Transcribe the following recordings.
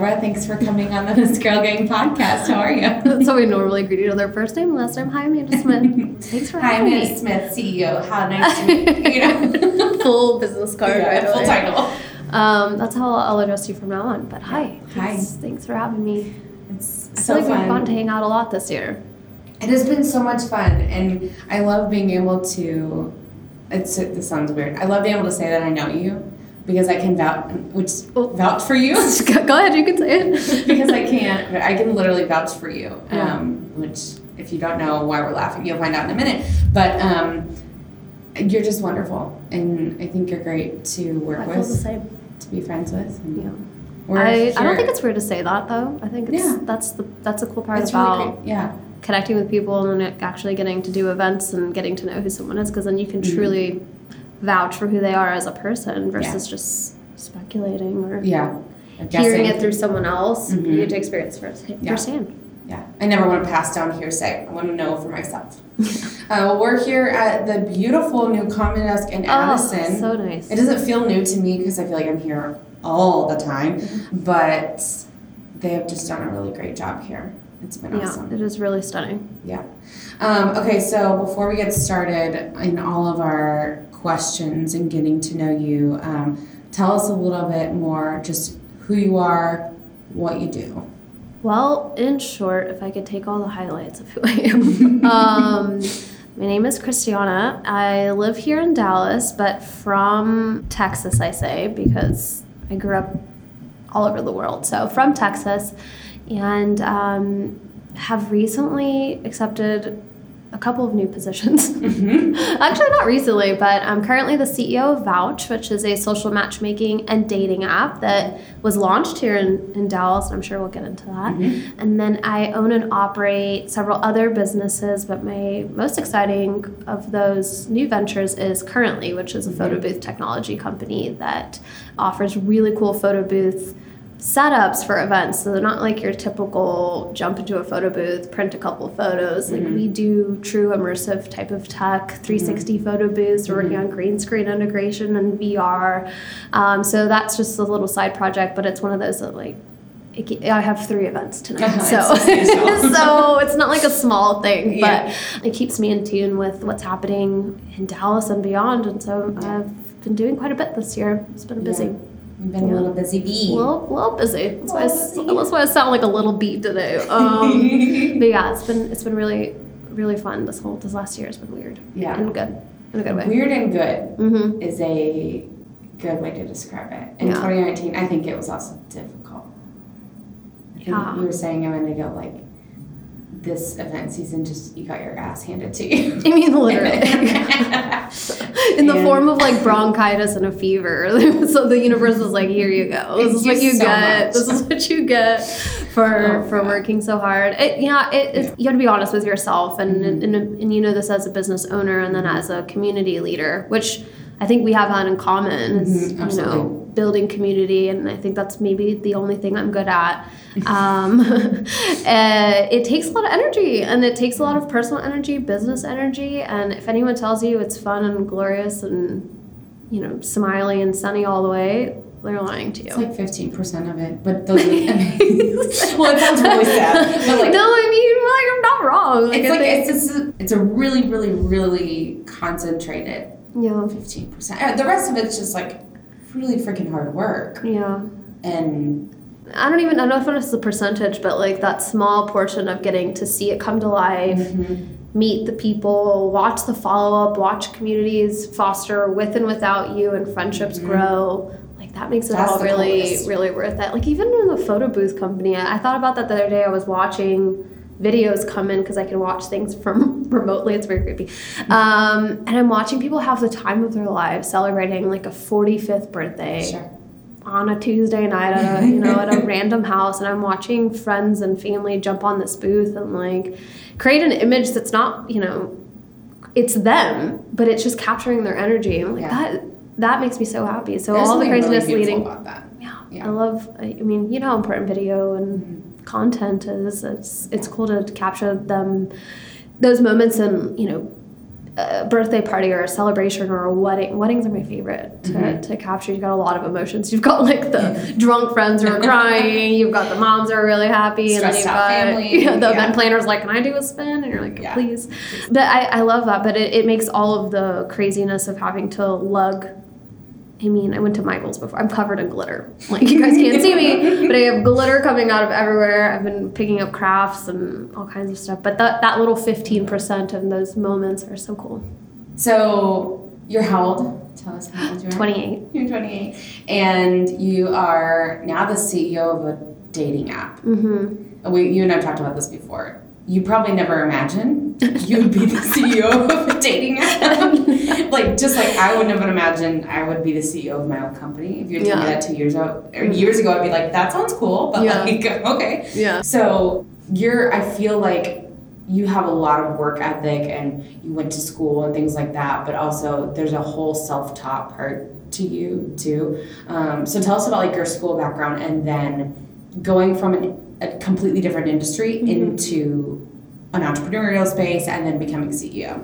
Yebra. Thanks for coming on the This Girl Gang podcast. How are you? That's how we normally greet each other. First name, last name. Hi, Amanda Smith. Thanks for Hi, having Amanda me. Smith, CEO. How nice to meet you. You know, Full business card Yeah, right full title. Um, that's how I'll address you from now on. But hi. Hi. Thanks, thanks for having me. It's I so feel like we've fun. gotten to hang out a lot this year. It has been so much fun, and I love being able to. It's this sounds weird. I love being able to say that I know you because I can vouch, which vouch for you Go ahead, you can say it. because I can't. I can literally vouch for you. Yeah. Um, which, if you don't know why we're laughing, you'll find out in a minute. But um, you're just wonderful, and I think you're great to work I feel the with, same. to be friends with. and Yeah. I, I don't think it's weird to say that though. I think it's Yeah. that's the that's the cool part It's about really. Yeah. connecting with people and actually getting to do events and getting to know who someone is because then you can Mhm. truly vouch for who they are as a person versus just speculating or Yeah. Hearing it through someone else. Mhm. You get to experience first, Yeah. firsthand. Yeah, I never want to pass down hearsay. I want to know for myself. uh, well, we're here at the beautiful new Common Desk in Addison. Oh, so nice. it doesn't feel new to me because I feel like I'm here all the time, Mm-hmm. but they have just done a really great job here. It's been yeah, awesome. it is really stunning. Yeah. Um, okay, so before we get started in all of our questions and getting to know you, um, tell us a little bit more just who you are, what you do. Well, in short, if I could take all the highlights of who I am. um, my name is Christiana. I live here in Dallas, but from Texas, I say, because I grew up all over the world. So from Texas, and um, have recently accepted a couple of new positions. Mm-hmm. Actually, not recently, but I'm currently the CEO of Vouch, which is a social matchmaking and dating app that was launched here in, in Dallas. and I'm sure we'll get into that. Mhm. And then I own and operate several other businesses, but my most exciting of those new ventures is Currently, which is a photo booth technology company that offers really cool photo booth setups for events. So they're not like your typical jump into a photo booth, print a couple of photos. Like Mhm. we do true immersive type of tech, 360 photo booths. We're working on green screen integration and VR. Um, so that's just a little side project, but it's one of those that like I have three events tonight, Uh-huh, so it's so it's not like a small thing, Yeah. but it keeps me in tune with what's happening in Dallas and beyond. And so I've been doing quite a bit this year. It's been busy. Yeah. You've been a little busy bee. A little, little busy. That's why, I, that's why I sound like a little bee today. Um, but yeah, it's been it's been really really fun. This whole this last year has been weird yeah. and good in a good way. Weird and good Mm-hmm. is a good way to describe it. In Yeah. 2019, I think it was also difficult. I think Yeah. you were saying a minute ago, like, this event season, just you got your ass handed to you. I mean, literally. in the And- form of like bronchitis and a fever. so the universe was like, "Here you go. This is what you so get. much. This is what you get for Oh, for God. working so hard." It, yeah, it, it's, you have to be honest with yourself, and, Mhm. and and you know this as a business owner, and then as a community leader, which I think we have that in common. Is Mhm, you know absolutely. Building community, and I think that's maybe the only thing I'm good at. Um, uh, it takes a lot of energy, and it takes a lot of personal energy, business energy, and if anyone tells you it's fun and glorious and you know smiley and sunny all the way, they're lying to you. It's like 15% of it, but those are Well, it sounds really sad, but like, no, I mean, like I'm not wrong. Like, it's I like, think, it's, just, it's a really, really, really concentrated yeah, 15%. Uh, The rest of it's just like really freaking hard work. yeah. And I don't even I don't know if it's the percentage, but like that small portion of getting to see it come to life. Mhm. meet the people, watch the follow up, watch communities foster with and without you, and friendships Mhm. grow. Like that makes it That's all really, coolest. really worth it. Like even in the photo booth company, I I thought about that the other day. I was watching videos come in because I can watch things from remotely. It's very creepy. Um, and I'm watching people have the time of their lives celebrating like a 45th birthday sure. on a Tuesday night at a you know at a random house, and I'm watching friends and family jump on this booth and like create an image that's not you know it's them, but it's just capturing their energy. I'm like Yeah. that that makes me so happy. So There's all the something really craziness leading. Yeah, Yeah. I love. I mean, you know how important video and Mhm. Content is. It's it's cool to capture them, those moments, and you know, a birthday party or a celebration or a wedding. Weddings are my favorite to, Mhm. to capture. You've got a lot of emotions. You've got like the drunk friends who are crying. You've got the moms who are really happy, and then you've got family, yeah, the yeah. event planner's like, "Can I do a spin?" And you're like, Yeah. "Please." But I, I love that. But it, it makes all of the craziness of having to lug. I mean, I went to Michael's before. I'm covered in glitter. Like you guys can't see me, but I have glitter coming out of everywhere. I've been picking up crafts and all kinds of stuff. But that that little 15% of those moments are so cool. So you're how old? Tell us how old you are. 28. You're 28. And you are now the CEO of a dating app. Mm-hmm. We, you and I've talked about this before. You probably never imagined you would be the CEO of a dating app. like, just like I would never imagine I would be the CEO of my own company. If you had told me that two years ago, or years ago, I'd be like, that sounds cool, but Yeah. like, okay. Yeah. So you're, I feel like you have a lot of work ethic and you went to school and things like that, but also there's a whole self-taught part to you too. Um, so tell us about like your school background and then going from an, a completely different industry Mhm. into an entrepreneurial space and then becoming CEO.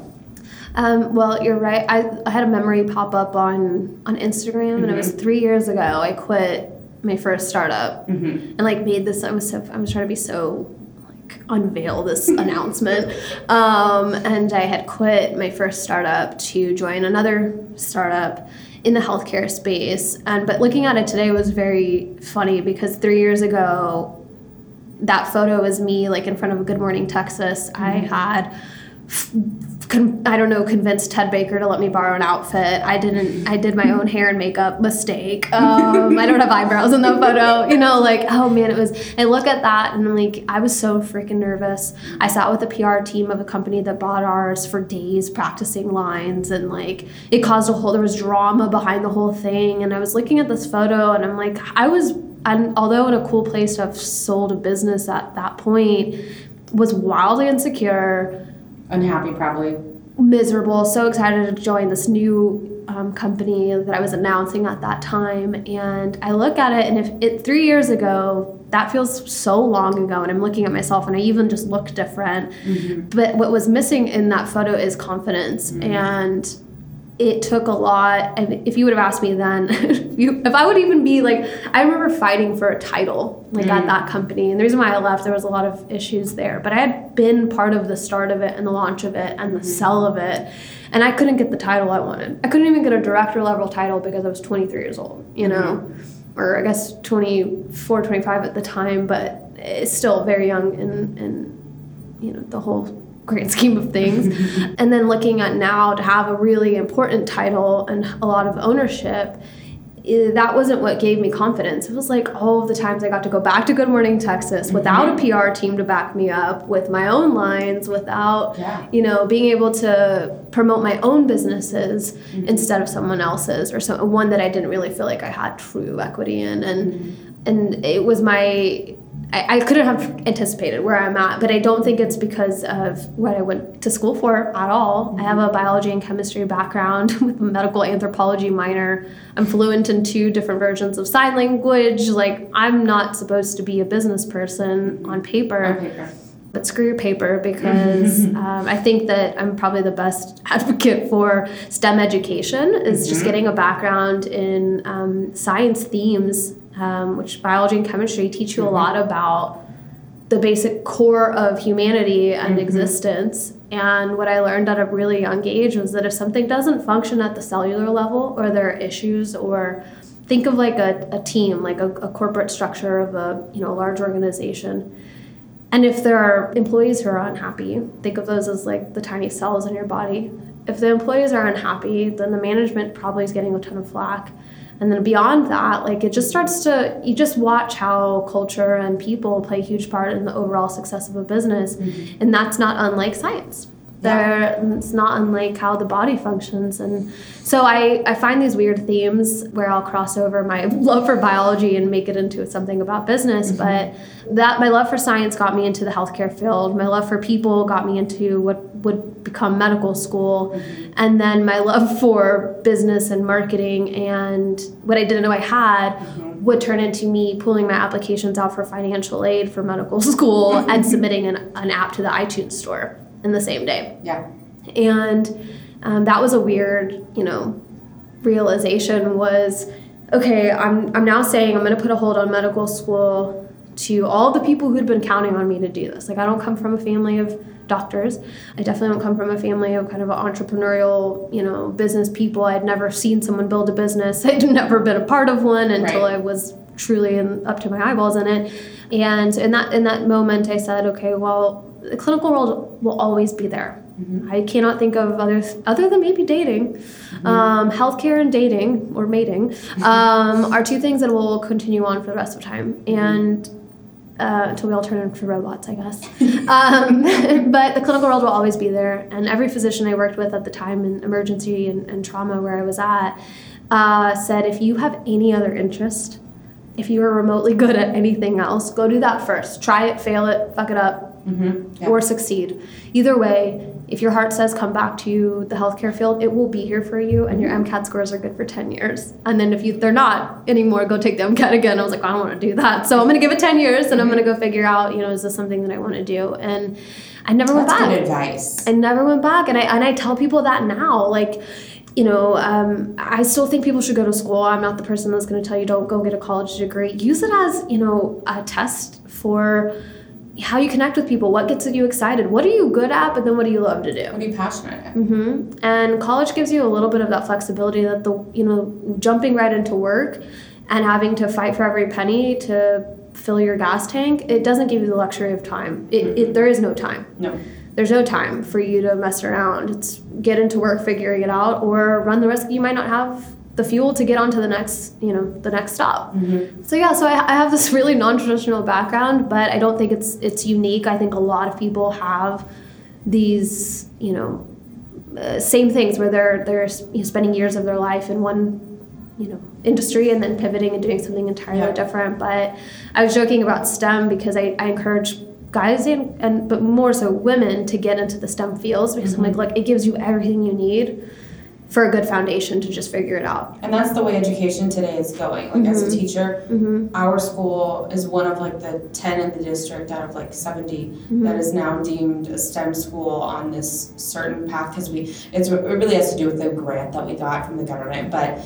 Um, well, you're right. I, I had a memory pop up on on Instagram, and it was three years ago. I quit my first startup Mm-hmm. and like made this. I was so I was trying to be so like unveil this announcement, um, and I had quit my first startup to join another startup in the healthcare space. And but looking at it today was very funny because three years ago that photo is me like in front of a Good Morning Texas. I had con- I don't know convinced Ted Baker to let me borrow an outfit. I didn't I did my own hair and makeup mistake. Um, I don't have eyebrows in the photo. You know like oh man it was I look at that and I'm like I was so freaking nervous. I sat with the PR team of a company that bought ours for days practicing lines and like it caused a whole there was drama behind the whole thing and I was looking at this photo and I'm like I was and although in a cool place to have sold a business at that point was wildly insecure. Unhappy, probably. miserable so excited to join this new um, company that i was announcing at that time. And i look at it and if it three years ago that feels so long ago and i'm looking at myself and i even just look different. Mm-hmm. but what was missing in that photo is confidence. And it took a lot. And if you would have asked me then if, you, if i would even be like i remember fighting for a title like at Mm. that company. And the reason why i left there was a lot of issues there. But i had been part of the start of it and the launch of it and the sell of it. And i couldn't get the title i wanted. I couldn't even get a director level title because i was 23 years old you know? Or i guess 24 25 at the time but it's still very young in in you know the whole grand scheme of things. And then looking at now to have a really important title and a lot of ownership eh, that wasn't what gave me confidence. It was like all of the times I got to go back to Good Morning Texas without a mm-hmm. PR team to back me up, with my own lines, without Yeah. you know being able to promote my own businesses mm-hmm. instead of someone else's or so one that I didn't really feel like I had true equity in. And mm-hmm. and it was my I, I couldn't have anticipated where I'm at, but I don't think it's because of what I went to school for at all. I have a biology and chemistry background with a medical anthropology minor. I'm fluent in two different versions of sign language. Like, I'm not supposed to be a business person on paper Okay, but screw your paper because um, I think that I'm probably the best advocate for STEM education is just getting a background in um, science themes, um, which biology and chemistry teach you a lot about the basic core of humanity and existence. And what I learned at a really young age was that if something doesn't function at the cellular level or there are issues or think of like a, a team, like a, a corporate structure of a you know a large organization. And if there are employees who are unhappy, think of those as like the tiny cells in your body. If the employees are unhappy, then the management probably is getting a ton of flack. And then beyond that, like it just starts to, you just watch how culture and people play a huge part in the overall success of a business. Mm-hmm. And that's not unlike science. There, it's not unlike how the body functions. And so I, I find these weird themes where I'll cross over my love for biology and make it into something about business. Mm-hmm. But that my love for science got me into the healthcare field. My love for people got me into what would become medical school. Mm-hmm. And then my love for business and marketing and what I didn't know I had mm-hmm. would turn into me pulling my applications out for financial aid for medical school and submitting an, an app to the iTunes store in the same day. Yeah. and um, that was a weird, you know, realization was okay, I'm, I'm now saying I'm going to put a hold on medical school to all the people who'd been counting on me to do this. Like, I don't come from a family of doctors. I definitely don't come from a family of kind of entrepreneurial, you know, business people. I'd never seen someone build a business. I'd never been a part of one until Right. I was truly in, up to my eyeballs in it. And in that in that moment, I said, okay, well, the clinical world will always be there. I cannot think of other other than maybe dating, um, healthcare and dating or mating um, are two things that will continue on for the rest of time and uh, until we all turn into robots, I guess. um, but the clinical world will always be there, and every physician I worked with at the time in emergency and, and trauma where I was at uh, said, if you have any other interest, if you are remotely good at anything else, go do that first. Try it, fail it, fuck it up, Mm-hmm. Yeah. or succeed. Either way, if your heart says come back to the healthcare field, it will be here for you, and your MCAT scores are good for 10 years. And then if you they're not anymore, go take the MCAT again. I was like, I don't want to do that. So I'm going to give it 10 years, and I'm going to go figure out, you know, is this something that I want to do? And I never went That's back. good advice. I never went back, and I and I tell people that now, like. You know, um, I still think people should go to school. I'm not the person that's going to tell you don't go get a college degree. Use it as you know a test for how you connect with people, what gets you excited, what are you good at, but then what do you love to do. What are you passionate at? hmm And college gives you a little bit of that flexibility that the you know jumping right into work and having to fight for every penny to fill your gas tank. It doesn't give you the luxury of time. It, it there is no time. No. There's no time for you to mess around. It's get into work, figuring it out, or run the risk you might not have the fuel to get onto the next you know the next stop. Mm-hmm. So yeah, so I, I have this really non-traditional background, but I don't think it's it's unique. I think a lot of people have these, you know, uh, same things where they're they're you know, spending years of their life in one, you know, industry and then pivoting and doing something entirely Yeah. different. But I was joking about STEM because I, I encourage guys and, and but more so women to get into the STEM fields because I'm like, look, it gives you everything you need for a good foundation to just figure it out. And that's the way education today is going. Like as a Mhm. teacher, Mm-hmm. our school is one of like the 10 in the district out of like 70 Mm-hmm. that is now deemed a STEM school on this certain path because we it's it really has to do with the grant that we got from the government, but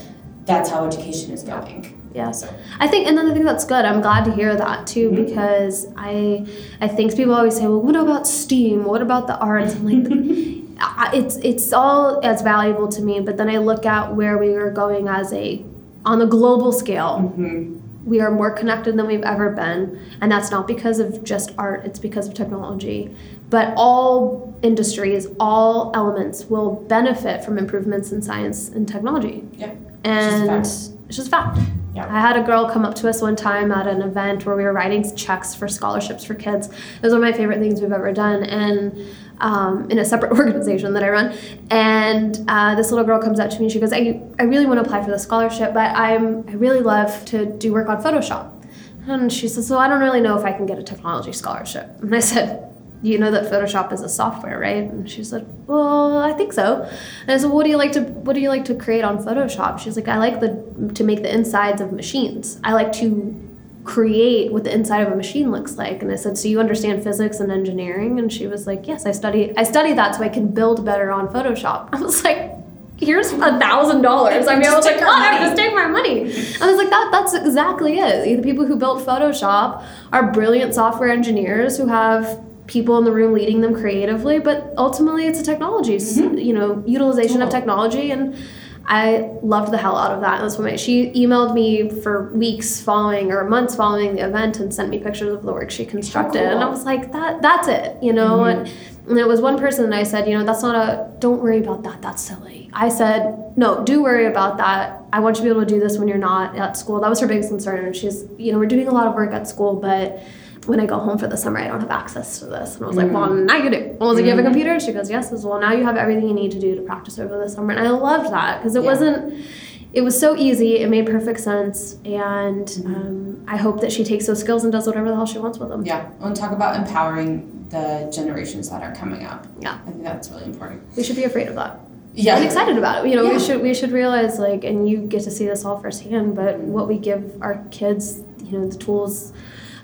that's how education is going. Yeah. So I think, and then I think that's good. I'm glad to hear that too Mhm. because I, I think people always say, well, what about STEAM? What about the arts? I'm like, I- it's it's all as valuable to me. But then I look at where we are going as a, on a global scale. mhm. We are more connected than we've ever been, and that's not because of just art. It's because of technology. But all industries, all elements will benefit from improvements in science and technology. Yeah. And it's just fact. Yeah. I had a girl come up to us one time at an event where we were writing checks for scholarships for kids. It was one of my favorite things we've ever done, and um, in a separate organization that I run. And uh, this little girl comes up to me and she goes, "I, I really want to apply for the scholarship, but I'm I really love to do work on Photoshop." And she says, "So I don't really know if I can get a technology scholarship." And I said. You know that Photoshop is a software, right? And she said, "Well, I think so." And I said, "What do you like to What do you like to create on Photoshop?" She's like, "I like the to make the insides of machines. I like to create what the inside of a machine looks like." And I said, "So you understand physics and engineering?" And she was like, "Yes, I study I study that so I can build better on Photoshop." I was like, "Here's a thousand dollars." I mean, I was like, take "God, our I just take my money." I was like, "That that's exactly it. The people who built Photoshop are brilliant software engineers who have." people in the room leading them creatively but ultimately it's a technology s- you know utilization of technology and i loved the hell out of that. And that's what my, she emailed me for weeks following or months following the event and sent me pictures of the work she constructed. And i was like that that's it you know? Mhm. and, and there was one person and i said you know that's not a don't worry about that that's silly. I said no do worry about that. I want you to be able to do this when you're not at school. That was her biggest concern. And she's you know we're doing a lot of work at school but when I go home for the summer, I don't have access to this. And I was like, well, now you do. Well, I was like, you have a Mhm. computer? She goes, yes. I says, well, now you have everything you need to do to practice over the summer. And I loved that because it Yeah. wasn't, it was so easy. It made perfect sense. And Mhm. um, I hope that she takes those skills and does whatever the hell she wants with them. yeah. And talk about empowering the generations that are coming up. Yeah. I think that's really important. We should be afraid of that. Yeah. I'm excited about it. You know, Yeah. we should we should realize like, and you get to see this all firsthand. But what we give our kids, you know, the tools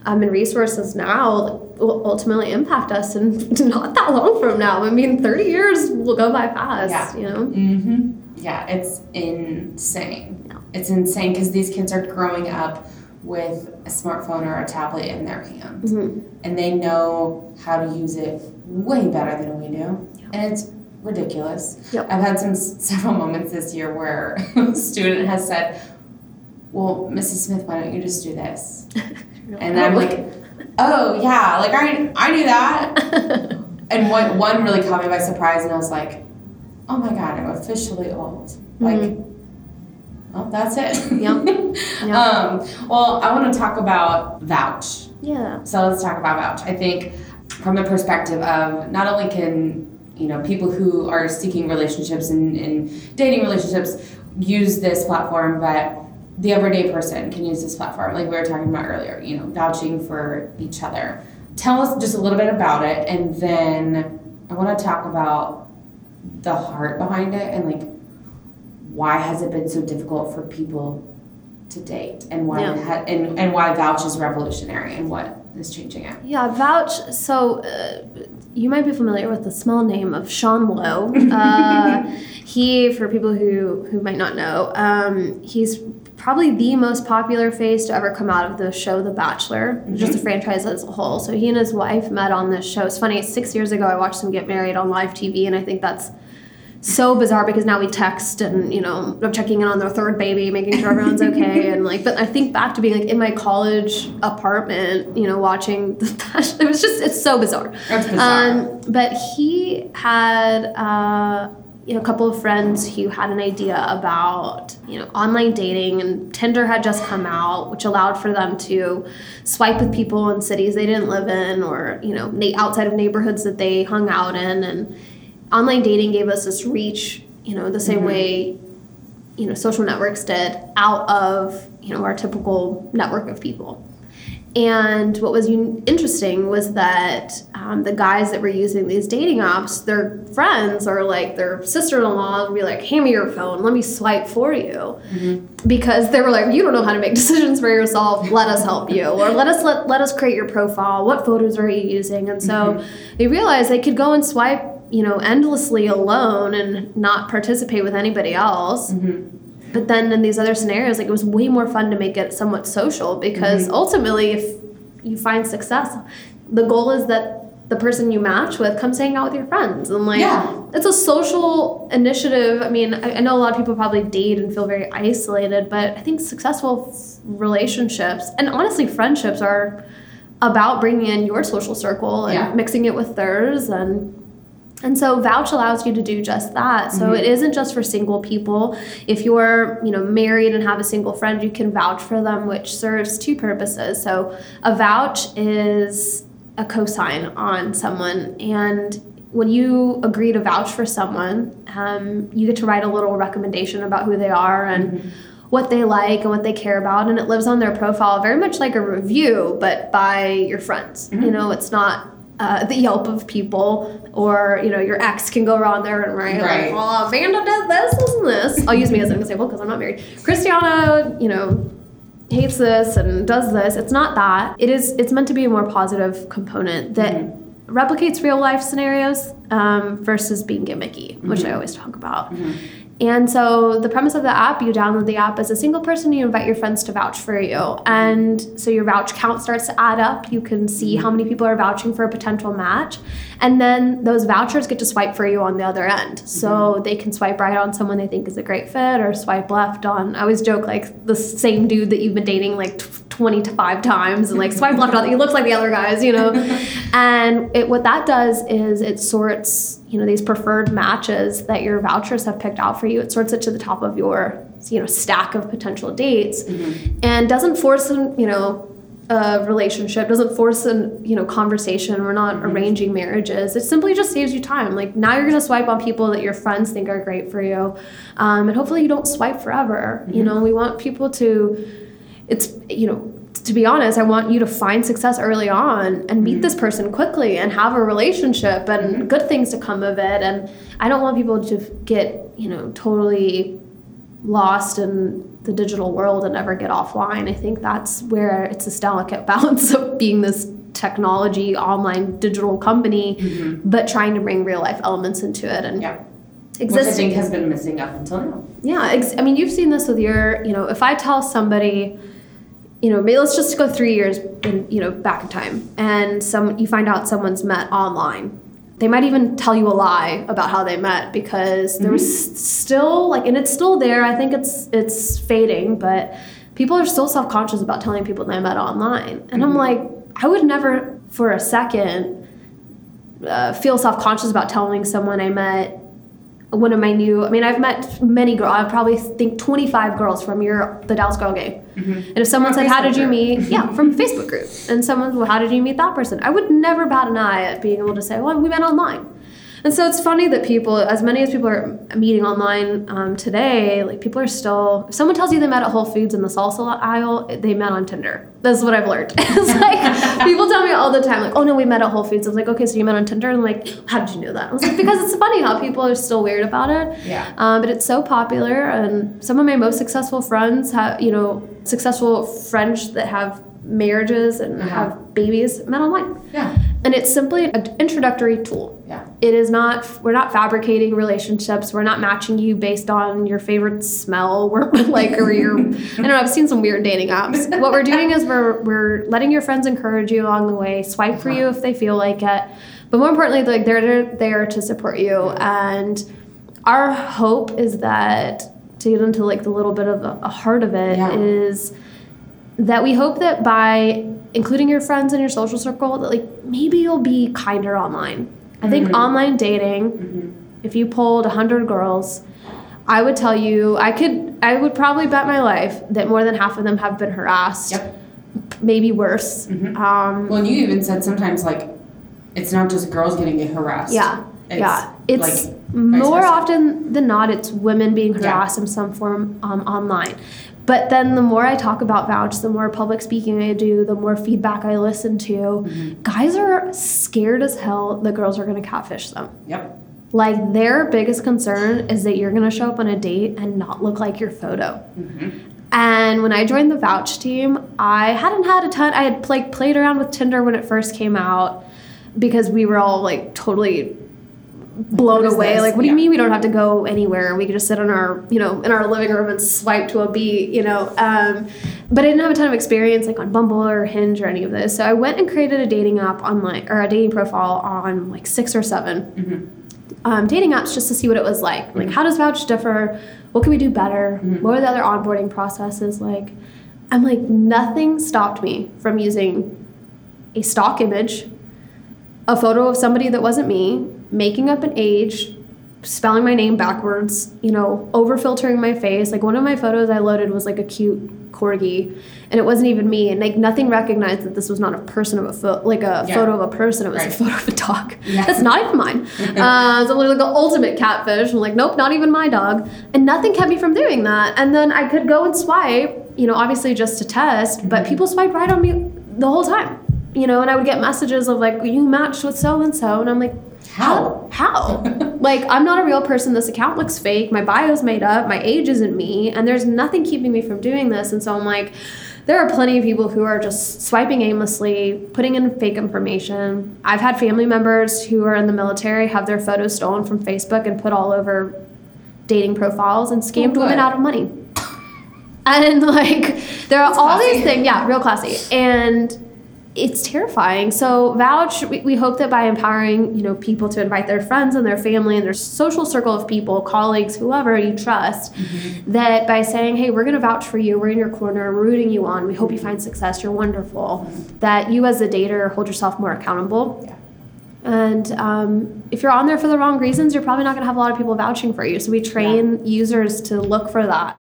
um, and resources now will ultimately impact us and not that long from now. I mean, 30 years will go by fast, Yeah. you know? Mm-hmm. Yeah, it's insane. Yeah. It's insane because these kids are growing up with a smartphone or a tablet in their hand, Mhm. and they know how to use it way better than we do, Yeah. and it's ridiculous. Yep. I've had some several moments this year where a student has said, "Well, Mrs. Smith, why don't you just do this?" And I'm like, "Oh yeah, like I I knew that." And one one really caught me by surprise, and I was like, "Oh my god, I'm officially old." Like, well, that's it. Yep. Yep. Um, well, I want to talk about vouch. yeah. So let's talk about vouch. I think from the perspective of not only can you know people who are seeking relationships and, and dating relationships use this platform, but the everyday person can use this platform, like we were talking about earlier. You know, vouching for each other. Tell us just a little bit about it, and then I want to talk about the heart behind it and like why has it been so difficult for people to date and why Yeah. ha- and, and why vouch is revolutionary and what is changing it Yeah, vouch. So uh, you might be familiar with the small name of Sean Lowe. Uh, he, for people who who might not know, um, he's probably the most popular face to ever come out of the show The Bachelor, just the franchise as a whole. So he and his wife met on this show. It's funny. Six years ago, I watched them get married on live TV, and I think that's so bizarre because now we text and you know I'm checking in on their third baby, making sure everyone's okay, and like. But I think back to being like in my college apartment, you know, watching the Bachelor. It was just it's so bizarre. That's bizarre. Um, but he had uh, you know a couple of friends who had an idea about you know online dating, and Tinder had just come out, which allowed for them to swipe with people in cities they didn't live in, or you know outside of neighborhoods that they hung out in, and online dating gave us this reach, you know, the same mm-hmm. way you know social networks did out of you know our typical network of people. And what was un- interesting was that um, the guys that were using these dating apps, their friends or like their sister-in-law would be like, "Hand me your phone, let me swipe for you," mm-hmm. because they were like, "You don't know how to make decisions for yourself. Let us help you, or let us let let us create your profile. What photos are you using?" And so mm-hmm. they realized they could go and swipe, you know, endlessly alone and not participate with anybody else. Mm-hmm. But then in these other scenarios, like it was way more fun to make it somewhat social because mm-hmm. ultimately, if you find success, the goal is that the person you match with comes hang out with your friends and like Yeah. it's a social initiative. I mean, I, I know a lot of people probably date and feel very isolated, but I think successful f- relationships and honestly friendships are about bringing in your social circle and Yeah. mixing it with theirs and and so vouch allows you to do just that. So mm-hmm. it isn't just for single people. If you're, you know, married and have a single friend, you can vouch for them, which serves two purposes. So a vouch is a cosign on someone and when you agree to vouch for someone, um, you get to write a little recommendation about who they are and mm-hmm. what they like and what they care about, and it lives on their profile very much like a review, but by your friends. Mm-hmm. You know, it's not uh, the Yelp of people, or you know, your ex can go around there and write Right. like, "Well, Amanda did this, this, and this." I'll use me as an example because I'm not married. Christiana, you know, hates this and does this. It's not that. It is. It's meant to be a more positive component that replicates real life scenarios um, versus being gimmicky, which I always talk about. And so the premise of the app, you download the app as a single person, you invite your friends to vouch for you. And so your vouch count starts to add up. You can see how many people are vouching for a potential match. And then those vouchers get to swipe for you on the other end. So mm-hmm. they can swipe right on someone they think is a great fit or swipe left on, I always joke, like the same dude that you've been dating like t- 20 to 5 times and like swipe left on, he looks like the other guys, you know? and it, what that does is it sorts, you know, these preferred matches that your vouchers have picked out for you. It sorts it to the top of your, you know, stack of potential dates. Mm-hmm. And doesn't force them, you know, a relationship doesn't force an you know conversation. We're not mm-hmm. arranging marriages. It simply just saves you time. Like now you're going to swipe on people that your friends think are great for you. Um, and hopefully you don't swipe forever. You mm-hmm. know we want people to it's you know to be honest i want you to find success early on and meet mm. this person quickly and have a relationship and mm-hmm. good things to come of it and i don't want people to get you know totally lost in the digital world and never get offline. I think that's where it's this delicate balance of being this technology online digital company, mm-hmm. but trying to bring real life elements into it and Yeah. Which I existing. think has been missing up until now. Yeah, ex- I mean, you've seen this with your, you know, if I tell somebody, you know, maybe let's just go three years, in, you know, back in time, and some you find out someone's met online. They might even tell you a lie about how they met because there was still like, and it's still there. I think it's it's fading, but people are still self conscious about telling people they met online, and I'm like, I would never for a second uh, feel self conscious about telling someone I met one of my new i mean i've met many girls i probably think 25 girls from your the dallas girl gang mm-hmm. and if someone From said how did Facebook you group." meet? Yeah from facebook group. And someone well how did you meet that person? I would never bat an eye at being able to say well we met online and so it's funny that people as many as people are meeting online um, today like people are still if someone tells you they met at whole foods in the salsa aisle they met on tinder that's what i've learned it's like people tell me all the time like oh no we met at whole foods i was like okay so you met on tinder and like how did you know that i was like because it's funny how people are still weird about it Yeah. um, but it's so popular, and some of my most successful friends have, you know, successful friends that have marriages and Uh-huh. have babies met online. Yeah. And it's simply an introductory tool. Yeah. It is not, we're not fabricating relationships. We're not matching you based on your favorite smell. We're like, or your, I don't know, I've seen some weird dating apps. What we're doing is we're, we're letting your friends encourage you along the way, swipe for you if they feel like it. But more importantly, like they're there to support you. And our hope is that to get into like the little bit of a, heart of it is Yeah. that we hope that by including your friends in your social circle that like maybe you'll be kinder online. I think mm-hmm. online dating mm-hmm. if you polled 100 girls i would tell you i could i would probably bet my life that more than half of them have been harassed. Yep. maybe worse. Mm-hmm. Um, Well, and you even said sometimes like it's not just girls getting harassed. Yeah, It's, yeah. It's like, more often than not, it's women being Yeah. harassed in some form um, online. But then the more I talk about vouch, the more public speaking I do, the more feedback I listen to. Mm-hmm. Guys are scared as hell that girls are going to catfish them. Yep. Like their biggest concern is that you're going to show up on a date and not look like your photo. And when I joined the vouch team, I hadn't had a ton. I had like played around with Tinder when it first came out because we were all like totally blown away. this? Like, what do you mean we don't have to go anywhere? We could just sit in our, you know, in our living room and swipe to a beat, you know. Um, but I didn't have a ton of experience like on Bumble or Hinge or any of this. So I went and created a dating app online or a dating profile on like six or 7 um, dating apps just to see what it was like. Like, how does Vouch differ? What can we do better? What are the other onboarding processes like? I'm like, nothing stopped me from using a stock image, a photo of somebody that wasn't me, making up an age, spelling my name backwards, you know, over filtering my face. Like one of my photos I loaded was like a cute corgi, and it wasn't even me. And like nothing recognized that this was not a person of a photo, like a Yeah. photo of a person. It was Right. a photo of a dog. Yeah. That's not even mine. uh, so like the ultimate catfish. I'm like, nope, not even my dog. And nothing kept me from doing that. And then I could go and swipe, you know, obviously just to test, but people swiped right on me the whole time. You know, and I would get messages of like, you matched with so and so, and I'm like, How? How? like, I'm not a real person. This account looks fake. My bio's made up. My age isn't me. And there's nothing keeping me from doing this. And so I'm like, there are plenty of people who are just swiping aimlessly, putting in fake information. I've had family members who are in the military have their photos stolen from Facebook and put all over dating profiles and scammed Oh, women out of money. And like, there are That's all classy. these things. Yeah, real classy. And it's terrifying. So vouch. We, we hope that by empowering you know people to invite their friends and their family and their social circle of people, colleagues, whoever you trust, that by saying, "Hey, we're going to vouch for you. We're in your corner. We're rooting you on. We hope you find success. You're wonderful." That you as a dater hold yourself more accountable. Yeah. And um, if you're on there for the wrong reasons, you're probably not going to have a lot of people vouching for you. So we train users to look for that.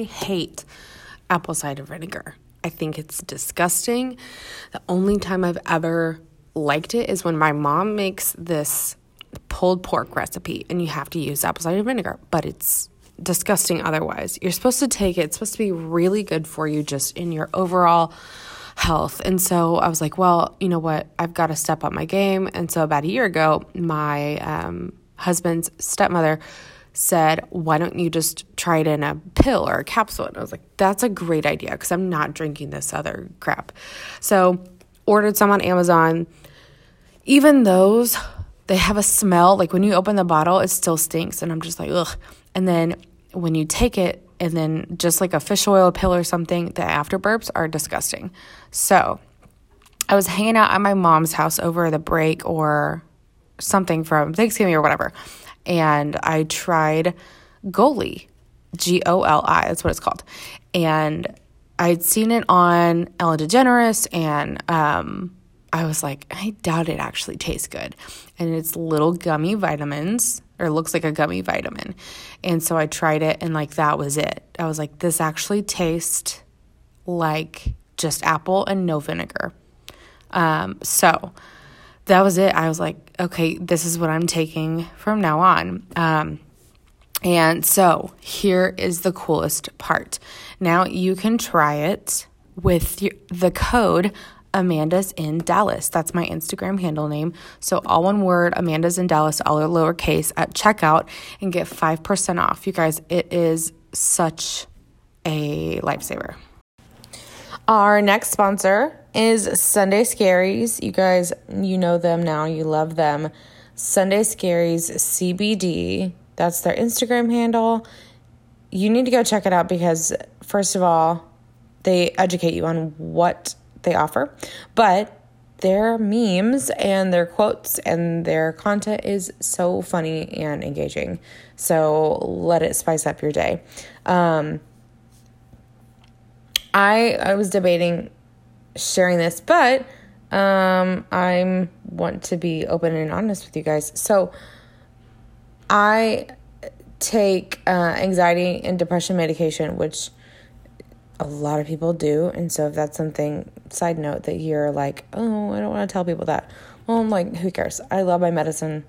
I hate apple cider vinegar. I think it's disgusting. The only time I've ever liked it is when my mom makes this pulled pork recipe and you have to use apple cider vinegar, but it's disgusting otherwise. You're supposed to take it, it's supposed to be really good for you just in your overall health. And so I was like, well, you know what? I've got to step up my game. And so about a year ago, my um, husband's stepmother said, Why don't you just try it in a pill or a capsule? And I was like, That's a great idea because I'm not drinking this other crap. So, ordered some on Amazon. Even those, they have a smell. Like when you open the bottle, it still stinks. And I'm just like, Ugh. And then when you take it, and then just like a fish oil pill or something, the after burps are disgusting. So, I was hanging out at my mom's house over the break or something from Thanksgiving or whatever and I tried Goli, G O L I, that's what it's called. And I'd seen it on Ellen DeGeneres, and um, I was like, I doubt it actually tastes good. And it's little gummy vitamins, or looks like a gummy vitamin. And so I tried it, and like that was it. I was like, this actually tastes like just apple and no vinegar. Um, so that was it. I was like, okay, this is what I'm taking from now on. Um, and so here is the coolest part. Now you can try it with the code Amanda's in Dallas. That's my Instagram handle name. So all one word, Amanda's in Dallas, all lowercase at checkout and get 5% off. You guys, it is such a lifesaver. Our next sponsor is Sunday Scaries. You guys, you know them now, you love them. Sunday Scaries CBD. That's their Instagram handle. You need to go check it out because, first of all, they educate you on what they offer, but their memes and their quotes and their content is so funny and engaging. So let it spice up your day. Um, I I was debating sharing this, but um, I want to be open and honest with you guys. So I take uh, anxiety and depression medication, which a lot of people do. And so if that's something, side note, that you're like, oh, I don't want to tell people that. Well, I'm like, who cares? I love my medicine.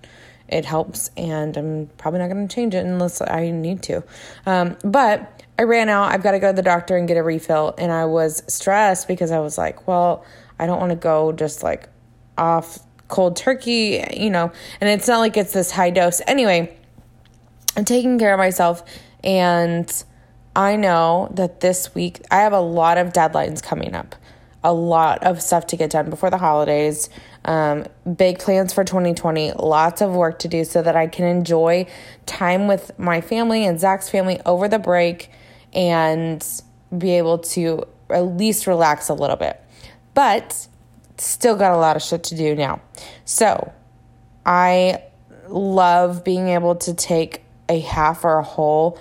It helps, and I'm probably not going to change it unless I need to. Um, but I ran out. I've got to go to the doctor and get a refill. And I was stressed because I was like, well, I don't want to go just like off cold turkey, you know, and it's not like it's this high dose. Anyway, I'm taking care of myself and I know that this week I have a lot of deadlines coming up, a lot of stuff to get done before the holidays, um, big plans for 2020, lots of work to do so that I can enjoy time with my family and Zach's family over the break and be able to at least relax a little bit. But still got a lot of shit to do now. So I love being able to take a half or a whole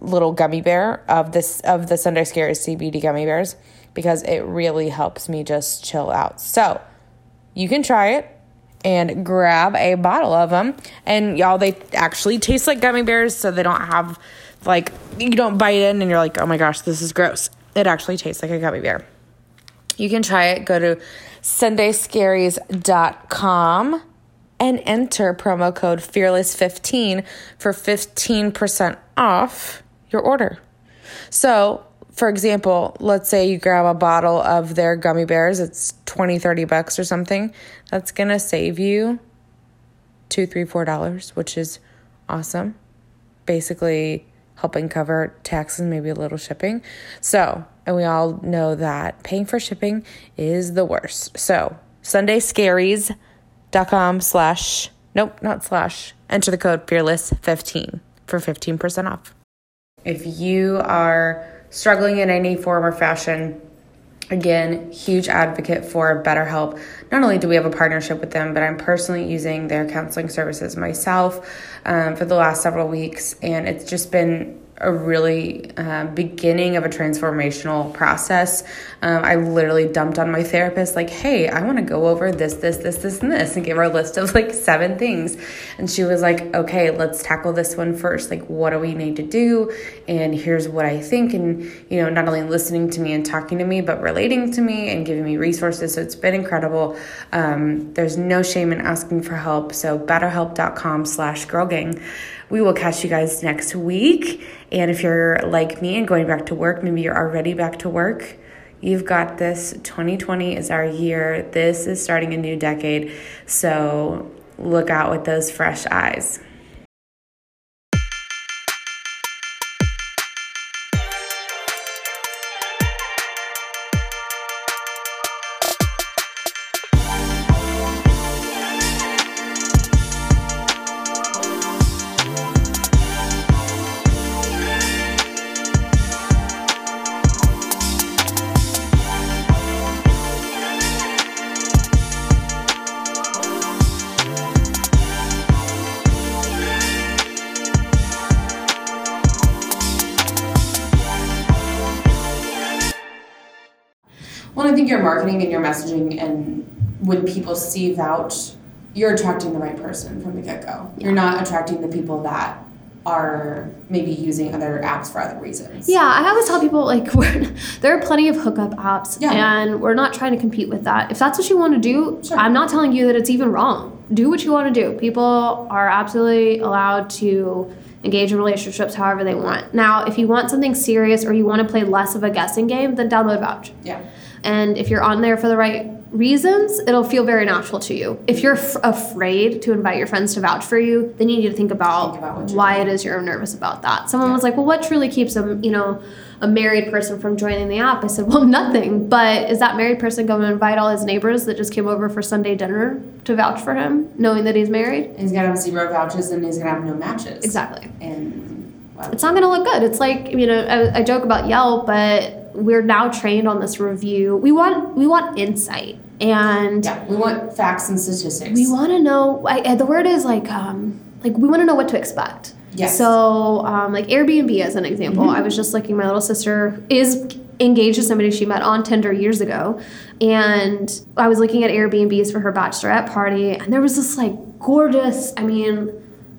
little gummy bear of this of the Sunday Scaries CBD gummy bears because it really helps me just chill out. So you can try it and grab a bottle of them. And y'all, they actually taste like gummy bears, so they don't have like you don't bite in and you're like, oh my gosh, this is gross. It actually tastes like a gummy bear. You can try it. Go to sundayscaries.com and enter promo code fearless15 for 15% off your order. So, for example, let's say you grab a bottle of their gummy bears, it's 20, 30 bucks or something. That's going to save you two, three, four dollars, which is awesome. Basically, helping cover taxes, maybe a little shipping. So, and we all know that paying for shipping is the worst. So, sundayscaries.com slash, nope, not slash, enter the code fearless15 for 15% off. If you are struggling in any form or fashion, Again, huge advocate for BetterHelp. Not only do we have a partnership with them, but I'm personally using their counseling services myself um, for the last several weeks, and it's just been a really uh, beginning of a transformational process. Um, I literally dumped on my therapist, like, hey, I want to go over this, this, this, this, and this, and give her a list of like seven things. And she was like, okay, let's tackle this one first. Like, what do we need to do? And here's what I think. And, you know, not only listening to me and talking to me, but relating to me and giving me resources. So it's been incredible. Um, there's no shame in asking for help. So betterhelp.com slash girl gang. We will catch you guys next week. And if you're like me and going back to work, maybe you're already back to work, you've got this. 2020 is our year. This is starting a new decade. So look out with those fresh eyes. See vouch, you're attracting the right person from the get go. You're not attracting the people that are maybe using other apps for other reasons. Yeah, I always tell people like we're, there are plenty of hookup apps, Yeah. and we're not trying to compete with that. If that's what you want to do, Sure. I'm not telling you that it's even wrong. Do what you want to do. People are absolutely allowed to engage in relationships however they want. Now, if you want something serious or you want to play less of a guessing game, then download Vouch. Yeah. And if you're on there for the right reasons, it'll feel very natural to you. If you're f- afraid to invite your friends to vouch for you, then you need to think about, Think about why doing. it is you're nervous about that. Someone Yeah. was like, "Well, what truly keeps a you know a married person from joining the app?" I said, "Well, nothing. But is that married person going to invite all his neighbors that just came over for Sunday dinner to vouch for him, knowing that he's married?" He's gonna have zero vouchers and he's gonna have no matches. Exactly. And wow. It's not going to look good. It's like you know I, I joke about Yelp, but we're now trained on this review. We want we want insight and. yeah, we want facts and statistics. We want to know. I, the word is like, um, like we want to know what to expect. Yes. So, um, like Airbnb as an example, I was just looking. My little sister is engaged to somebody she met on Tinder years ago, and I was looking at Airbnbs for her bachelorette party, and there was this like gorgeous. I mean,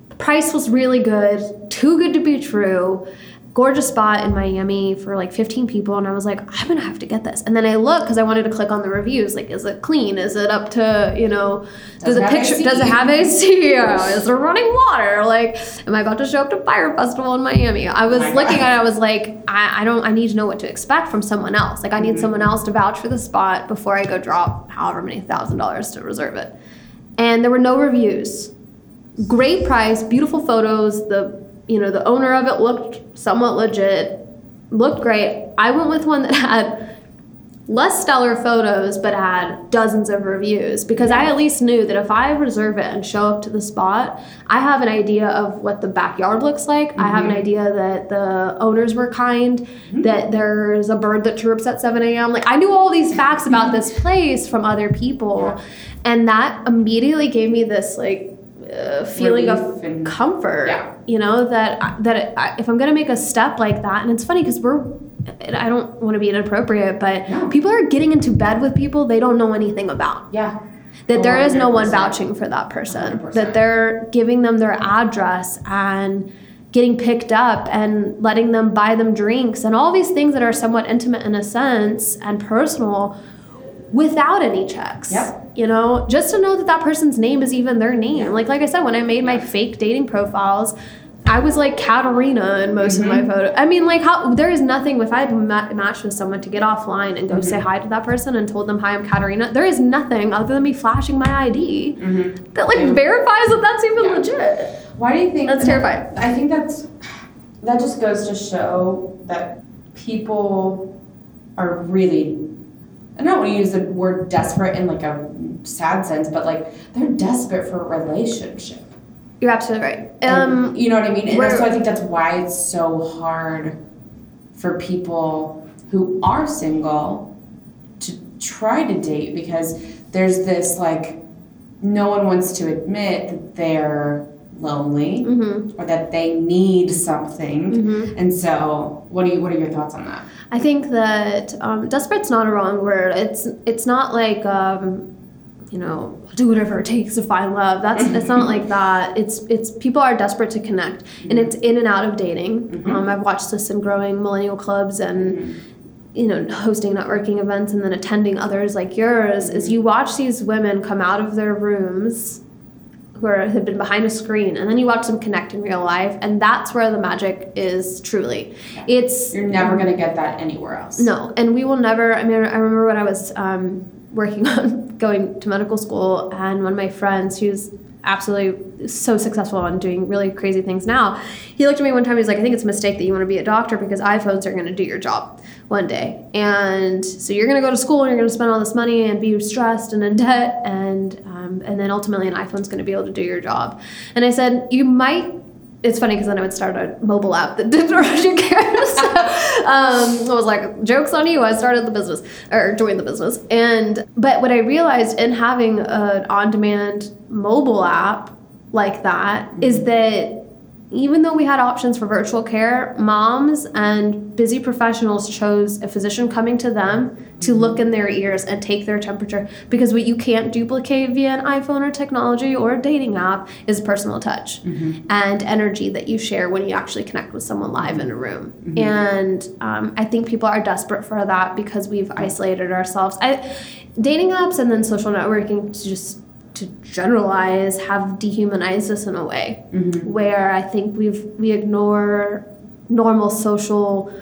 the price was really good, too good to be true. Gorgeous spot in Miami for like 15 people, and I was like, I'm gonna have to get this. And then I looked because I wanted to click on the reviews. Like, is it clean? Is it up to you know? Does Does it picture? Does it have AC? Is there running water? Like, am I about to show up to Fyre Festival in Miami? I was my looking God. at it. I was like, I, I don't. I need to know what to expect from someone else. Like, I Mm-hmm. need someone else to vouch for the spot before I go drop however many thousand dollars to reserve it. And there were no reviews. Great price, beautiful photos. The you know the owner of it looked somewhat legit, looked great. I went with one that had less stellar photos but had dozens of reviews because I at least knew that if I reserve it and show up to the spot, I have an idea of what the backyard looks like. I have an mm-hmm. idea that the owners were kind, mm-hmm. that there's a bird that chirps at 7 a.m. Like I knew all these facts about this place from other people, and that immediately gave me this like uh, feeling Relief of comfort. Yeah. You know that that I, if I'm gonna make a step like that, and it's funny because we're. I don't want to be inappropriate, but No. people are getting into bed with people they don't know anything about. Yeah. That there is no one vouching for that person. 100%. That they're giving them their address and getting picked up and letting them buy them drinks and all these things that are somewhat intimate in a sense and personal without any checks. Yep. You know, just to know that that person's name is even their name. Like like I said, when I made my fake dating profiles, I was like Katarina in most of my mm-hmm. photos. I mean, like how there is nothing if I ma- matched with someone to get offline and go say mm-hmm. hi to that person and told them hi, I'm Katarina. There is nothing other than me flashing my ID mm-hmm. that like verifies that that's even Yeah. legit. Why do you think That's terrifying. I think that's that just goes to show that people are really I don't want to use the word desperate in like a sad sense, but like they're desperate for a relationship. You're absolutely right. And Um, you know what I mean? And so I think that's why it's so hard for people who are single to try to date because there's this like no one wants to admit that they're lonely hmm or that they need something. hmm And so, what do you what are your thoughts on that? I think that um, desperate's not a wrong word. It's it's not like um, you know I'll do whatever it takes to find love. That's it's not like that. It's it's people are desperate to connect, and it's in and out of dating. Um, I've watched this in growing millennial clubs and. You know, hosting networking events and then attending others like yours, is you watch these women come out of their rooms who are, have been behind a screen, and then you watch them connect in real life, and that's where the magic is truly. It's You're never gonna get that anywhere else. no, and we will never. I mean, I remember when I was um, working on going to medical school, and one of my friends, who's absolutely so successful and doing really crazy things now, he looked at me one time. He's like, "I think it's a mistake that you want to be a doctor because iPhones are going to do your job one day, and so you're going to go to school and you're going to spend all this money and be stressed and in debt, and um, and then ultimately an iPhone's going to be able to do your job." And I said, "You might." It's funny because then I would start a mobile app that did urgent care. so, um, I was like, "Jokes on you!" I started the business or joined the business, and but what I realized in having an on-demand mobile app like that is that even though we had options for virtual care, moms and busy professionals chose a physician coming to them to look in their ears and take their temperature because what you can't duplicate via an iPhone or technology or a dating app is personal touch and energy that you share when you actually connect with someone live in a room. And um, I think people are desperate for that because we've isolated ourselves. I, dating apps and then social networking to just to generalize have dehumanized us in a way mm-hmm. where I think we've we ignore normal social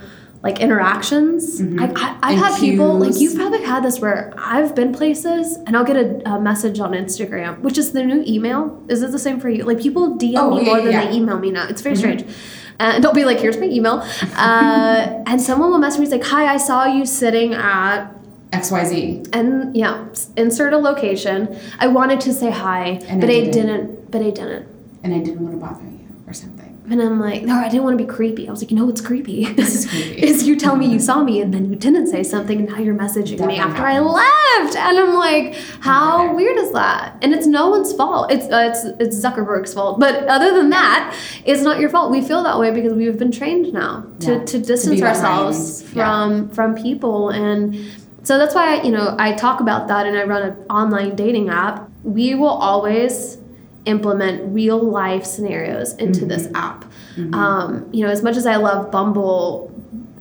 like interactions. Mm-hmm. I, I, I've And had people like you've probably had this where I've been places and I'll get a, a message on Instagram, which is the new email. Is it the same for you? Like people DM Oh, me yeah, more than yeah. they email me now. It's very mm-hmm. strange. And they'll be like, "Here's my email," uh, and someone will message me like, "Hi, I saw you sitting at XYZ. and yeah, insert a location. I wanted to say hi, And but I I didn't. didn't. But I didn't. And I didn't want to bother you or something. And I'm like, no, I didn't want to be creepy. I was like, you know what's creepy? This is creepy. is you tell me you saw me and then you didn't say something and now you're messaging That me after I left. And I'm like, how Okay. weird is that? And it's no one's fault. It's uh, it's it's Zuckerberg's fault. But other than that, it's not your fault. We feel that way because we've been trained now to, Yeah. to distance behind, ourselves yeah. from from people and so that's why you know I talk about that and I run an online dating app. We will always implement real life scenarios into this app. Um, you know, as much as I love Bumble,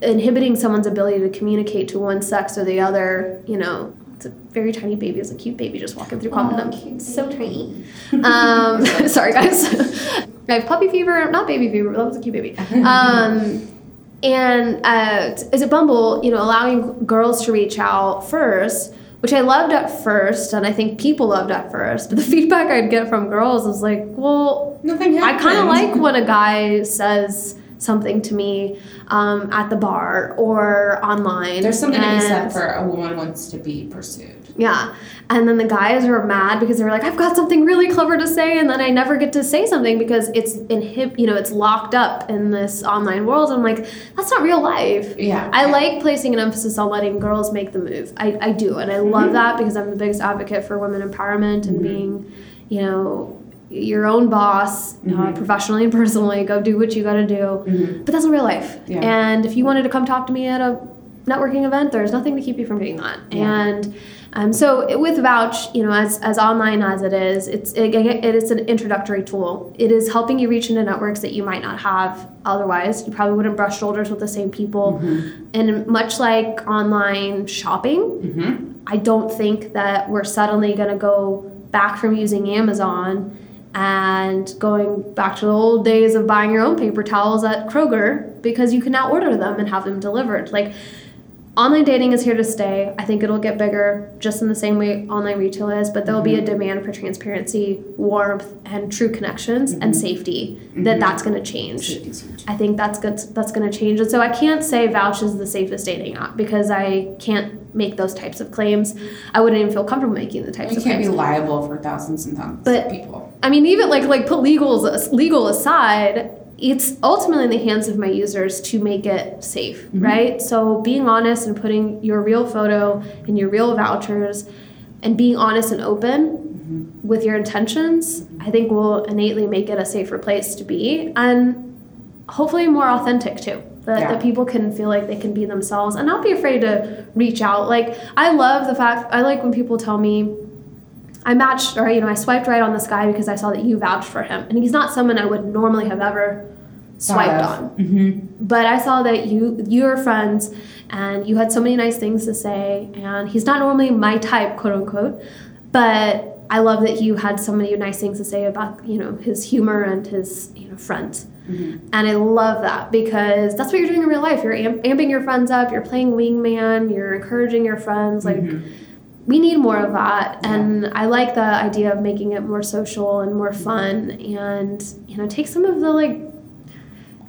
inhibiting someone's ability to communicate to one sex or the other, you know, it's a very tiny baby. It's a cute baby just walking through common. It's so tiny. Um, sorry, guys. I have puppy fever, not baby fever, but that was a cute baby. Um, and uh, is it Bumble, you know, allowing girls to reach out first, which I loved at first, and I think people loved at first. But the feedback I'd get from girls was like, well, Nothing I kind of like when a guy says something to me um, at the bar or online. There's something to be said for a woman wants to be pursued. Yeah. And then the guys are mad because they're like, I've got something really clever to say, and then I never get to say something because it's inhib you know, it's locked up in this online world. I'm like, that's not real life. Yeah. I like placing an emphasis on letting girls make the move. I, I do, and I love mm-hmm. that because I'm the biggest advocate for women empowerment and mm-hmm. being, you know, your own boss, uh, mm-hmm. professionally and personally. Go do what you got to do. But that's not real life. Yeah. And if you wanted to come talk to me at a networking event, there's nothing to keep you from doing that. And um, so it- with Vouch, you know, as, as online as it is, it's it, it is an introductory tool. It is helping you reach into networks that you might not have otherwise. You probably wouldn't brush shoulders with the same people. And much like online shopping, Mm-hmm. I don't think that we're suddenly going to go back from using Amazon and going back to the old days of buying your own paper towels at Kroger because you can now order them and have them delivered. Like online dating is here to stay. I think it'll get bigger just in the same way online retail is, but there'll be a mm-hmm. demand for transparency, warmth, and true connections and mm-hmm. safety mm-hmm. that that's going to change. I think that's good. That's going to change. And so I can't say Vouch is the safest dating app because I can't make those types of claims. I wouldn't even feel comfortable making the types You of can't claims. be liable for thousands and thousands But- of people. I mean, even like like put legal legal aside, it's ultimately in the hands of my users to make it safe, mm-hmm. right? So being honest and putting your real photo and your real vouchers, and being honest and open mm-hmm. with your intentions, I think will innately make it a safer place to be and hopefully more authentic too. That, Yeah. that people can feel like they can be themselves and not be afraid to reach out. Like I love the fact I like when people tell me I matched or you know I swiped right on this guy because I saw that you vouched for him. And he's not someone I would normally have ever swiped on. Mm-hmm. but I saw that you you were friends and you had so many nice things to say. And he's not normally my type quote unquote. But I love that you had so many nice things to say about you know his humor and his you know friends. Mm-hmm. and I love that because that's what you're doing in real life. You're amp- amping your friends up. You're playing wingman. You're encouraging your friends. Like Mm-hmm. We need more of that. And i like the idea of making it more social and more mm-hmm. fun and you know take some of the like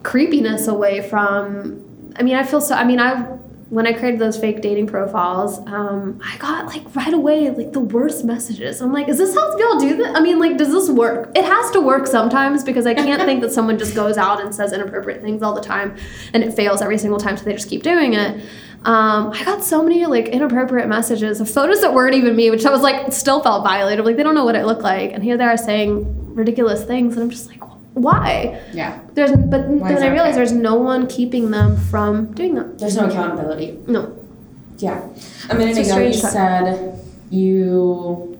creepiness away from i mean i feel so i mean i when i created those fake dating profiles um, i got like right away like the worst messages. I'm like is this how y'all do this i mean like does this work? It has to work sometimes because i can't think that someone just goes out and says inappropriate things all the time and it fails every single time so they just keep doing it. Um, I got so many like inappropriate messages of photos that weren't even me, which I was like still felt violated. Like they don't know what I look like, and here they are saying ridiculous things, and I'm just like, why? Yeah. There's, but Why then I realized okay? there's no one keeping them from doing that. There's no accountability. No. Yeah. A minute ago, you time. said you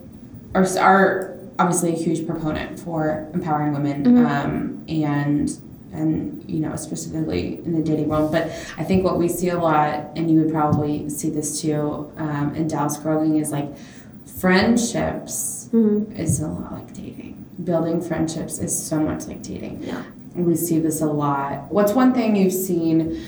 are, are obviously a huge proponent for empowering women Mhm. um, and and you know specifically in the dating world but i think what we see a lot and you would probably see this too um, in dallas girl gang is like friendships Mhm. is a lot like dating building friendships is so much like dating Yeah. we see this a lot what's one thing you've seen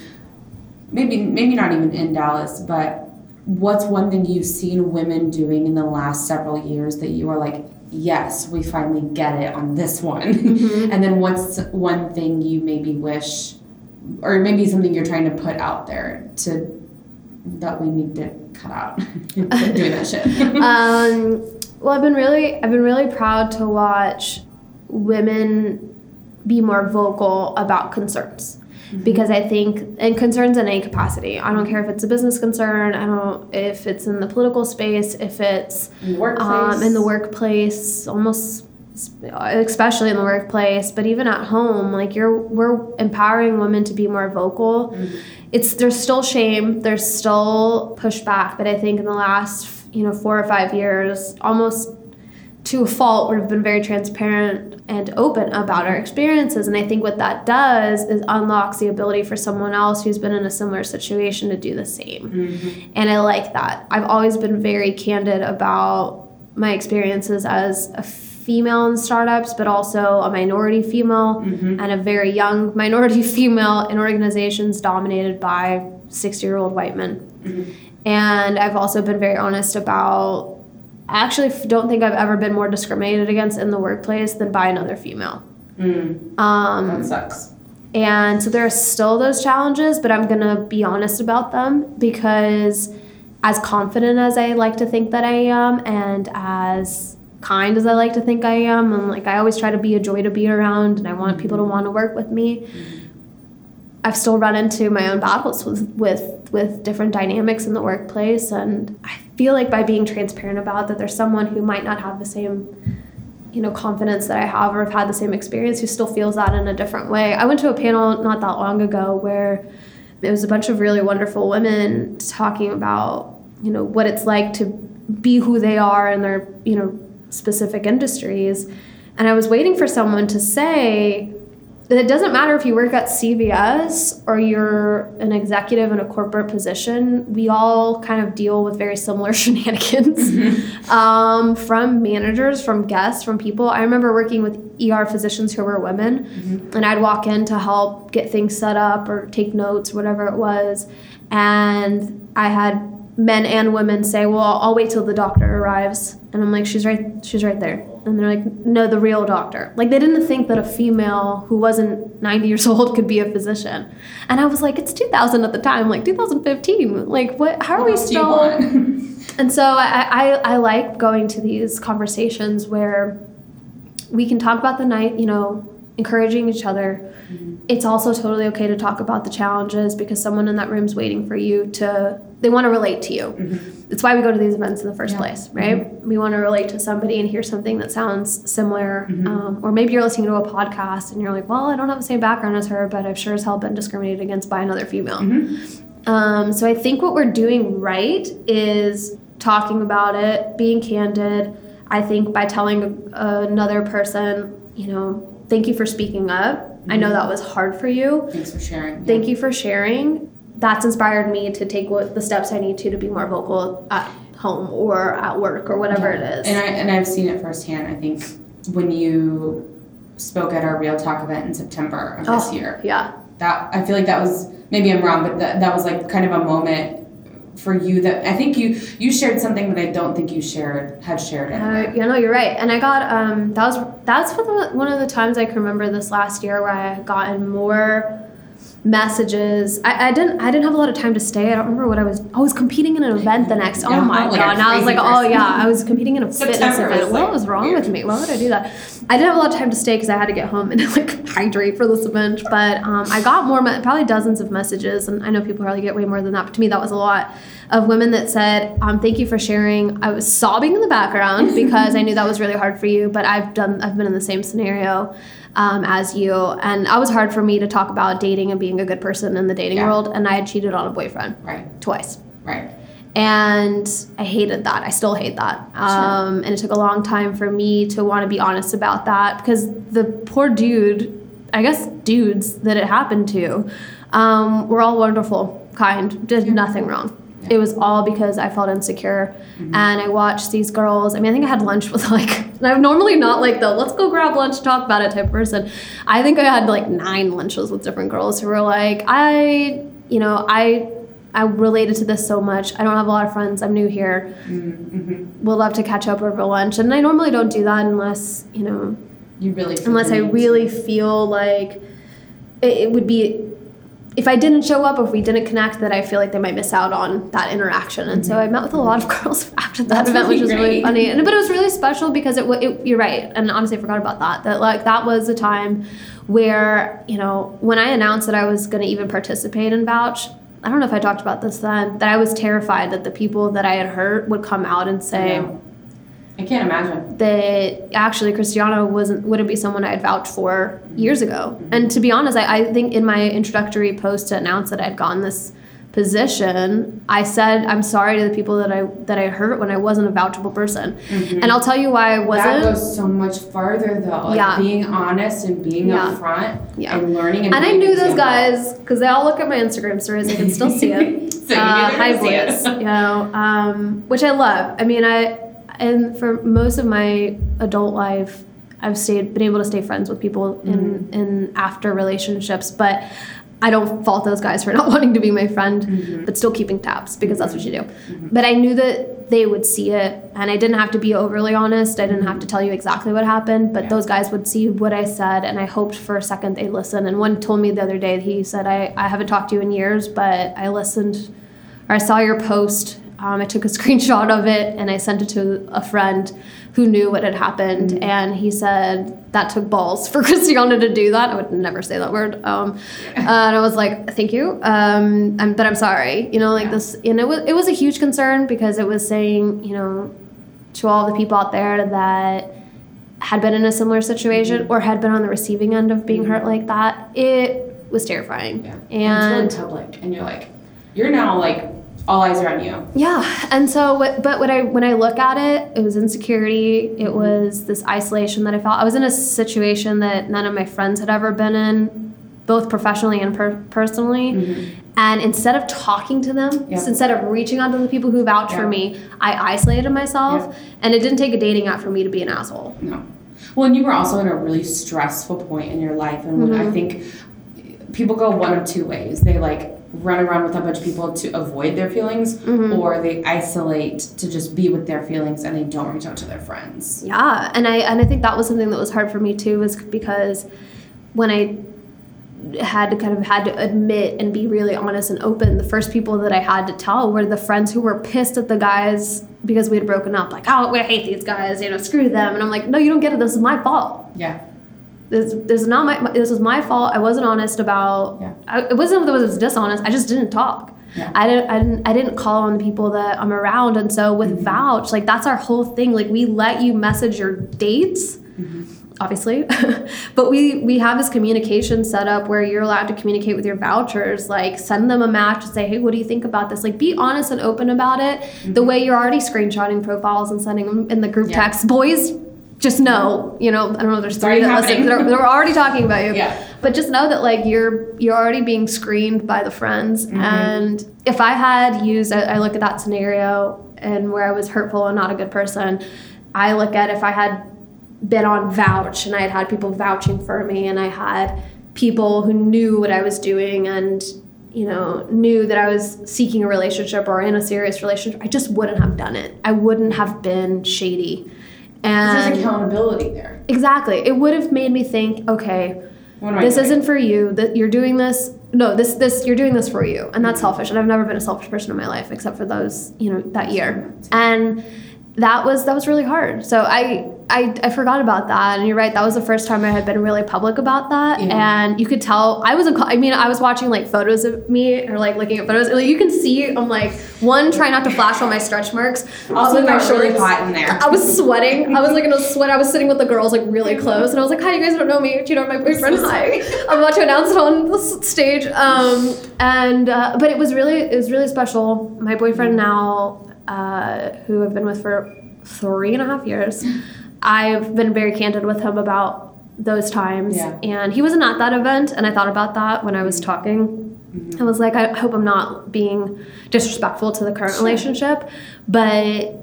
maybe maybe not even in dallas but what's one thing you've seen women doing in the last several years that you are like yes we finally get it on this one Mhm. and then what's one thing you maybe wish or maybe something you're trying to put out there to that we need to cut out doing that shit um, well, I've been really, I've been really proud to watch women be more vocal about concerns. Because I think, and concerns in any capacity. I don't care if it's a business concern. I don't if it's in the political space, if it's in the workplace um, in the workplace, almost especially in the workplace, but even at home, like you're we're empowering women to be more vocal. It's there's still shame, there's still pushback, but I think in the last you know four or five years, almost to a fault, would have been very transparent and open about our experiences. And I think what that does is unlocks the ability for someone else who's been in a similar situation to do the same. Mm-hmm. And I like that. I've always been very candid about my experiences as a female in startups, but also a minority female mm-hmm. and a very young minority female in organizations dominated by 60 year old white men. Mm-hmm. And I've also been very honest about I actually don't think I've ever been more discriminated against in the workplace than by another female. Mm, Um, that sucks and so there are still those challenges, but I'm gonna be honest about them because, as confident as I like to think that I am, and as kind as I like to think I am, and like I always try to be a joy to be around, and I want people to want to work with me. I've still run into my own battles with with with different dynamics in the workplace, and I feel like by being transparent about that, there's someone who might not have the same you know confidence that I have or have had the same experience who still feels that in a different way. I went to a panel not that long ago where it was a bunch of really wonderful women talking about you know what it's like to be who they are in their you know specific industries and I was waiting for someone to say it doesn't matter if you work at CVS or you're an executive in a corporate position, we all kind of deal with very similar shenanigans um, from managers, from guests, from people. I remember working with ER physicians who were women, and I'd walk in to help get things set up or take notes, whatever it was. And I had men and women say, "Well, I'll wait till the doctor arrives," and I'm like, "She's right, she's right there." And they're like, "No, the real doctor." Like they didn't think that a female who wasn't 90 years old could be a physician, and I was like, "It's 2000 at the time, like 2015. Like what? How are What we else do you still?" And so I, I, I like going to these conversations where we can talk about the night, you know, encouraging each other, it's also totally okay to talk about the challenges because someone in that room is waiting for you to they want to relate to you it's why we go to these events in the first Mm-hmm. Yeah. place right we want to relate to somebody and hear something that sounds similar Mm-hmm. um, or maybe you're listening to a podcast and you're like well i don't have the same background as her but i've sure as hell been discriminated against by another female Mm-hmm. um, so i think what we're doing right is talking about it being candid i think by telling another person you know thank you for speaking up. I know mm-hmm. that was hard for you. Thanks for sharing. thank you for sharing. That's inspired me to take what the steps i need to to be more vocal at home or at work or whatever it is. And I and I've seen it firsthand. I think when you spoke at our Real Talk event in September of this Oh, year, yeah. That I feel like that was maybe I'm wrong, but that that was like kind of a moment for you that I think you you shared something that I don't think you shared had shared Uh, anywhere. yeah, no, you're right. And I got um, that was that's one of the- one of the times I can remember this last year where I had gotten more messages. I, I didn't I didn't have a lot of time to stay. I don't remember what I was. I was competing in an event the next. Yeah, oh my like god! And I was like, oh yeah, I was competing in a fitness event. was, what was wrong weird. with me? Why would I do that? I didn't have a lot of time to stay because I had to get home and like hydrate for this event. But um, I got more, probably dozens of messages, and I know people probably get way more than that. But to me, that was a lot of women that said, um, "Thank you for sharing." I was sobbing in the background because I knew that was really hard for you. But I've done, I've been in the same scenario um, as you, and it was hard for me to talk about dating and being a good person in the dating Yeah. world. And I had cheated on a boyfriend Right, twice right. and I hated that. I still hate that. Um, and it took a long time for me to want to be honest about that because the poor dude, I guess dudes that it happened to, um, were all wonderful, kind, did nothing wrong. It was all because I felt insecure, and I watched these girls. I mean, I think I had lunch with like, I'm normally not like the let's go grab lunch, talk about it type person. I think I had like nine lunches with different girls who were like, I, you know, I I related to this so much. I don't have a lot of friends. I'm new here. Mm-hmm. Would love to catch up over lunch. And I normally don't do that unless, you know, You really unless I really feel like it, it would be, if I didn't show up or if we didn't connect, that I feel like they might miss out on that interaction. And so mm-hmm. I met with a lot of girls after that That's event, which really was really funny. And but it was really special because it, it you're right. And honestly, I forgot about that. That like that was a time where you know when I announced that I was going to even participate in Vouch. I don't know if I talked about this then. That I was terrified that the people that I had hurt would come out and say, Yeah. I can't imagine. that actually Christiana wasn't wouldn't be someone I had vouched for years ago. And to be honest, I, I think in my introductory post to announce that I'd gotten this position, I said I'm sorry to the people that I that I hurt when I wasn't a vouchable person. And I'll tell you why I That wasn't. goes so much farther though. Like Yeah. being honest and being Yeah. upfront Yeah. and learning and and I knew those guys because they all look at my Instagram stories. I can still see it. So uh, knew hi they boys, it. you know, um, which I love. I mean, I and for most of my adult life, I've stayed been able to stay friends with people in Mm-hmm. in after relationships, but. I don't fault those guys for not wanting to be my friend, Mm-hmm. but still keeping tabs because that's what you do. But I knew that they would see it, and I didn't have to be overly honest. I didn't have to tell you exactly what happened, but Yeah. those guys would see what I said, and I hoped for a second they'd listen. And one told me the other day, he said, I, I haven't talked to you in years, but I listened, or I saw your post. Um, I took a screenshot of it and I sent it to a friend who knew what had happened. And he said, That took balls for Christiana to do that. I would never say that word. Um, and I was like, Thank you. Um, I'm, but I'm sorry. You know, like Yeah. this, and it was, it was a huge concern because it was saying, you know, to all the people out there that had been in a similar situation or had been on the receiving end of being hurt like that, it was terrifying. Yeah. And it's really public, and you're like, you're now like, all eyes are on you. yeah, and so but when I when I look at it, it was insecurity. It was this isolation that I felt. I was in a situation that none of my friends had ever been in, both professionally and per- personally. And instead of talking to them, Mm-hmm. Yeah. instead of reaching out to the people who vouched Yeah. for me, I isolated myself. Yeah. And it didn't take a dating app for me to be an asshole. No. Well, and you were also in a really stressful point in your life, and Mm-hmm. I think people go one of two ways. They like run around with a bunch of people to avoid their feelings, Mm-hmm. or they isolate to just be with their feelings and they don't reach out to their friends. Yeah, and I and I think that was something that was hard for me too, was because when I had to kind of had to admit and be really honest and open, the first people that I had to tell were the friends who were pissed at the guys because we had broken up. Like, oh, we hate these guys, you know, screw them. And I'm like, no, you don't get it. This is my fault. Yeah. This, this is not my this was my fault. I wasn't honest about. Yeah. I, it wasn't that I was dishonest. I just didn't talk. Yeah. I didn't, I didn't I didn't call on the people that I'm around, and so mm-hmm. with vouch, like that's our whole thing. Like we let you message your dates, mm-hmm. obviously, but we we have this communication set up where you're allowed to communicate with your vouchers. Like send them a match and say, hey, what do you think about this? Like be honest and open about it. Mm-hmm. The way you're already screenshotting profiles and sending them in the group Yeah. text, boys. Just know, you know, I don't know. There's three that listen. They're, they're already talking about you. Yeah. But just know that like you're you're already being screened by the friends. Mm-hmm. And if I had used, I, I look at that scenario and where I was hurtful and not a good person. I look at if I had been on vouch and I had had people vouching for me and I had people who knew what I was doing and you know knew that I was seeking a relationship or in a serious relationship. I just wouldn't have done it. I wouldn't have been shady. And There's accountability there. exactly, it would have made me think, okay, What am I this doing? isn't for you. That you're doing this no this this you're doing this for you. And that's selfish. And i've never been a selfish person in my life except for those you know that year. And that was that was really hard so i i, I forgot about that and you're right that was the first time i had been really public about that Yeah. and you could tell i was i mean i was watching like photos of me or like looking at photos like, you can see i'm like one trying not to flash all my stretch marks Also, my got really hot in there. I was sweating. I was like in a sweat. I was sitting with the girls like really close, and I was like, "Hi, you guys don't know me. Do you know my boyfriend? Hi." I'm about to announce it on the stage. Um, and uh, but it was really it was really special. My boyfriend now, uh, who I've been with for three and a half years, I've been very candid with him about those times, Yeah. and he wasn't at that event, and I thought about that when I was talking. I was like, I hope I'm not being disrespectful to the current relationship, but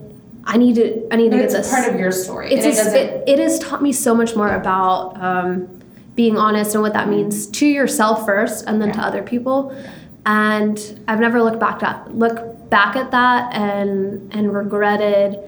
I need to I need But to get this. part of your story. it's it a, it, it has taught me so much more about um, being honest and what that means to yourself first, and then to other people. And I've never looked back at look back at that and and regretted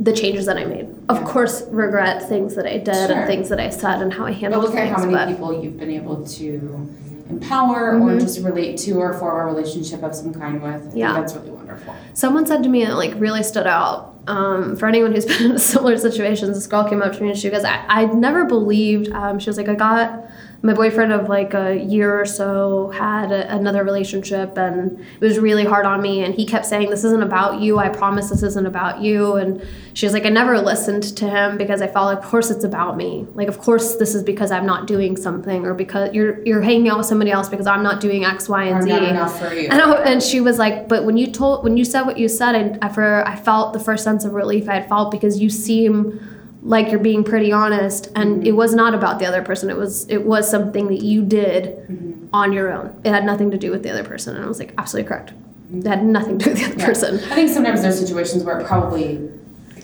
the changes that I made. Of Mm-hmm. Yeah. course, regret things that I did Sure. and things that I said and how I handled. but look at how many but people you've been able to empower or Mhm. just relate to or form a relationship of some kind with. I think Yeah. that's really wonderful. Someone said to me that like really stood out. Um, for anyone who's been in similar situations, this girl came up to me and she goes, I, I never believed. Um, she was like, I got my boyfriend of like a year or so had a, another relationship and it was really hard on me. And he kept saying, This isn't about you. I promise this isn't about you. And she was like, I never listened to him because I felt like, of course it's about me. Like, of course this is because I'm not doing something or because you're you're hanging out with somebody else because I'm not doing X, Y, and Or Z. not enough for you. And, I, and she was like, but when you told, when you said what you said, I, I, for, I felt the first sense of relief I had felt because you seem like you're being pretty honest, and it was not about the other person. It was, it was something that you did on your own. It had nothing to do with the other person, and I was like, absolutely correct. It had nothing to do with the other Yeah. person. I think sometimes there's situations where it probably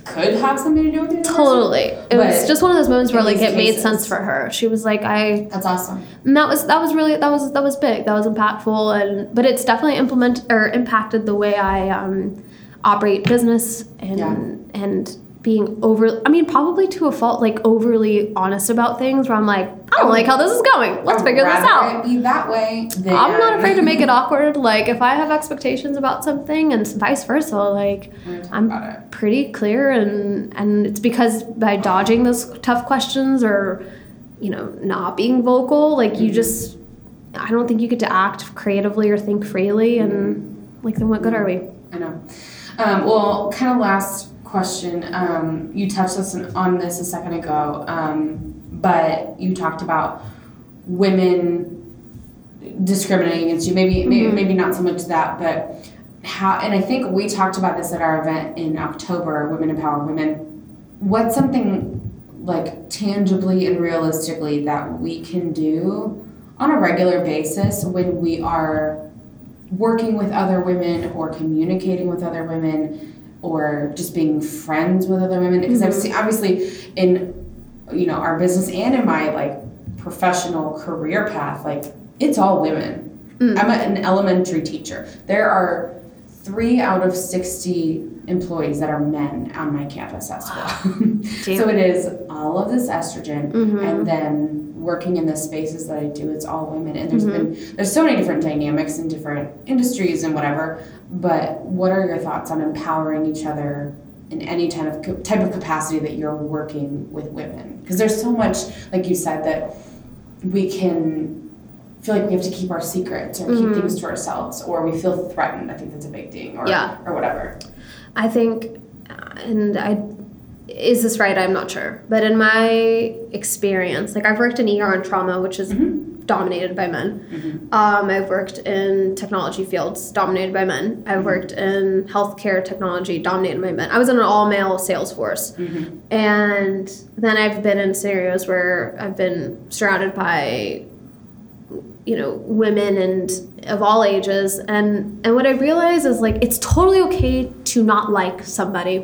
could have something to do with the other person. Totally. It was just one of those moments where like it made sense for her. She was like, I That's awesome. And that was that was really that was that was big. That was impactful, and but it's definitely implement or impacted the way I um, operate business and Yeah. and being over. I mean, probably to a fault, like overly honest about things. Where I'm like, I don't like how this is going. Let's I'd figure this out. Be that way. Than, I'm not afraid to make it awkward. Like if I have expectations about something, and vice versa. Like We're gonna talk I'm pretty clear, and and it's because by dodging those tough questions or you know not being vocal, like you just I don't think you get to act creatively or think freely, and like then what good are we? I know. Um, well, kind of last question. Um, you touched us on- this a second ago, um, but you talked about women discriminating against you. Maybe, maybe, Mhm. maybe not so much that, but how. And I think we talked about this at our event in October. Women empower women. What's something like tangibly and realistically that we can do on a regular basis when we are working with other women or communicating with other women or just being friends with other women because I've seen obviously in you know our business and in my like professional career path like it's all women Mm. I'm a, an elementary teacher there are three out of 60 employees that are men on my campus as well. so it is all of this estrogen Mhm. and then working in the spaces that I do, it's all women. And there's Mhm. been there's so many different dynamics in different industries and whatever. But what are your thoughts on empowering each other in any type of type of capacity that you're working with women because there's so much like you said that we can feel like we have to keep our secrets or keep things to ourselves or we feel threatened i think that's a big thing or Yeah. or whatever I think, and I, is this right? I'm not sure. But in my experience, like I've worked in ER and trauma, which is dominated by men. Um, I've worked in technology fields dominated by men. I've worked in healthcare technology dominated by men. I was in an all male sales force. And then I've been in scenarios where I've been surrounded by you know women and of all ages and and what i realize is like it's totally okay to not like somebody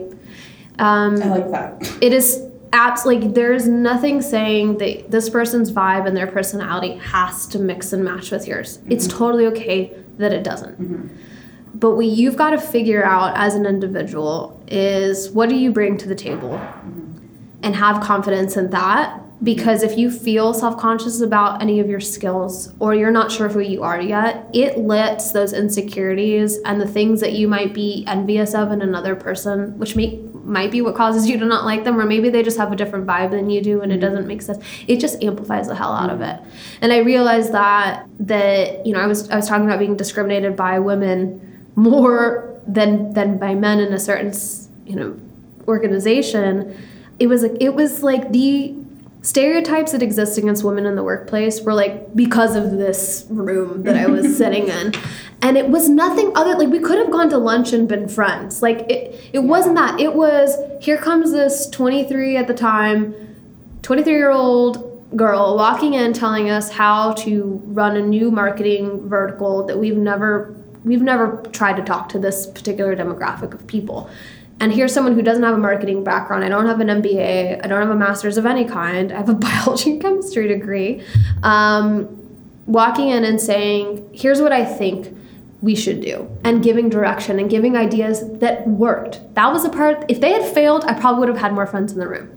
um i like that. it is abs like there's nothing saying that this person's vibe and their personality has to mix and match with yours. It's mm-hmm. totally okay that it doesn't. Mm-hmm. But what you've got to figure out as an individual is what do you bring to the table? Mm-hmm. And have confidence in that because if you feel self-conscious about any of your skills or you're not sure who you are yet it lets those insecurities and the things that you might be envious of in another person which may, might be what causes you to not like them or maybe they just have a different vibe than you do and it mm-hmm. doesn't make sense. It just amplifies the hell out of it. And i realized that that you know i was i was talking about being discriminated by women more than than by men in a certain you know organization. It was like it was like the stereotypes that exist against women in the workplace were like because of this room that I was sitting in. And it was nothing other like we could have gone to lunch and been friends. Like it it wasn't that. It was here comes this 23 at the time 23 year old girl walking in telling us how to run a new marketing vertical that we've never we've never tried to talk to this particular demographic of people and here's someone who doesn't have a marketing background. I don't have an mba i don't have a master's of any kind. I have a biology and chemistry degree. Um, walking in and saying here's what i think we should do and giving direction and giving ideas that worked. That was a part if they had failed i probably would have had more friends in the room.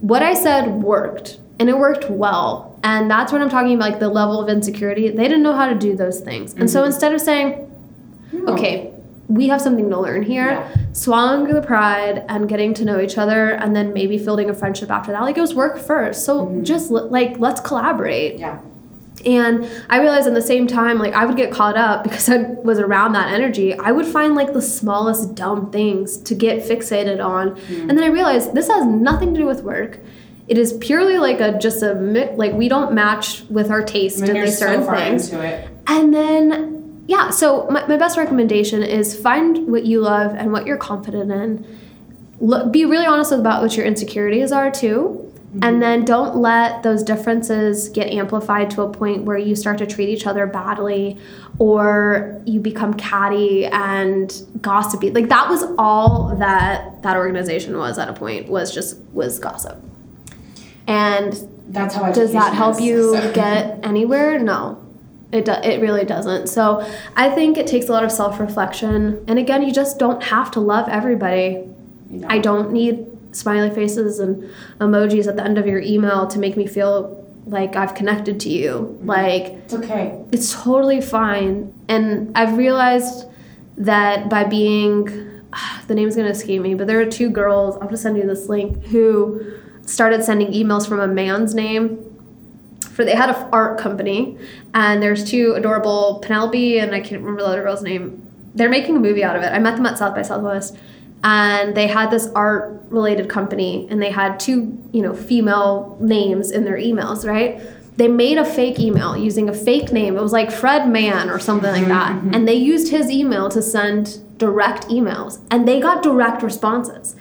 What I said worked and it worked well. And that's what I'm talking about, like the level of insecurity. They didn't know how to do those things. And so instead of saying, okay, we have something to learn here, Yeah. swallowing the pride and getting to know each other and then maybe building a friendship after that, like it was work first. So mm-hmm. just li- like, let's collaborate. yeah And I realized at the same time, like I would get caught up because I was around that energy. I would find like the smallest dumb things to get fixated on, mm-hmm. and then I realized this has nothing to do with work. It is purely like a just a like we don't match with our taste I mean, in these so certain far things. into it And then, yeah, so my, my best recommendation is find what you love and what you're confident in. Look, be really honest about what your insecurities are too. Mm-hmm. And then don't let those differences get amplified to a point where you start to treat each other badly or you become catty and gossipy. Like that was all that that organization was at a point was just was gossip. And that's how does that help is, you so. get anywhere no it, do, it really doesn't so i think it takes a lot of self-reflection and again you just don't have to love everybody know. i don't need smiley faces and emojis at the end of your email to make me feel like i've connected to you mm-hmm. like it's okay it's totally fine. And I've realized that by being, the name's gonna escape me, but there are two girls, I'll just send you this link, who started sending emails from a man's name. For they had an art company, and there's two adorable Penelope and I can't remember the other girl's name. They're making a movie out of it. I met them at South by Southwest, and they had this art related company, and they had two you know female names in their emails, right? they made a fake email using a fake name. It was like Fred Mann or something like that. Mm-hmm. And they used his email to send direct emails. And they got direct responses.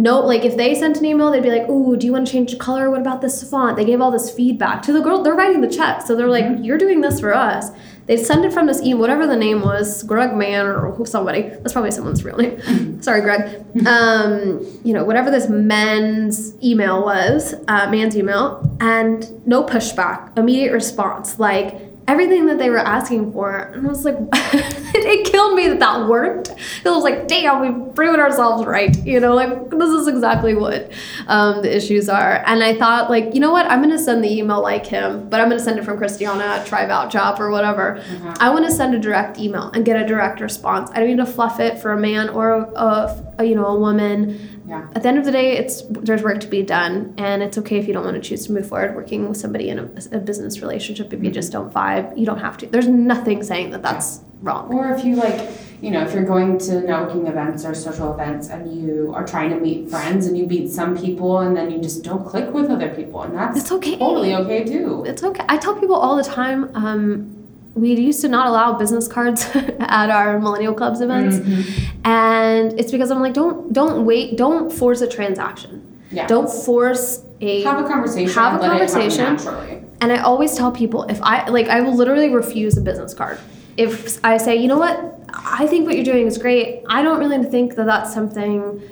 No, like if they sent an email, they'd be like, "Ooh, do you want to change the color? What about this font?" They gave all this feedback to the girl. They're writing the check, so they're like, "You're doing this for us." They send it from this email, whatever the name was, Greg Mann or somebody. That's probably someone's real name. Sorry, Greg. Um, you know, whatever this man's email was, uh, man's email, and no pushback, immediate response. Like everything that they were asking for. And I was like, it killed me that that worked. It was like, damn, we've proven ourselves right. You know, like this is exactly what um, the issues are. And I thought, like, you know what? I'm going to send the email like him, but I'm going to send it from Christiana at TriVouch app or whatever. I want to send a direct email and get a direct response. I don't need to fluff it for a man or a, a you know a woman. Yeah. At the end of the day, it's there's work to be done, and it's okay if you don't want to choose to move forward working with somebody in a, a business relationship. If you just don't vibe, you don't have to. There's nothing saying that that's wrong. Or if you like, you know, if you're going to networking events or social events and you are trying to meet friends and you meet some people and then you just don't click with other people and that's It's okay. totally okay too. It's okay. I tell people all the time. Um, we used to not allow business cards at our millennial clubs events, mm-hmm. and it's because I'm like, don't don't wait, don't force a transaction. Yeah. Don't force a have a conversation. Have a conversation. And I always tell people if I like, I will literally refuse a business card. If I say, you know what, I think what you're doing is great. I don't really think that that's something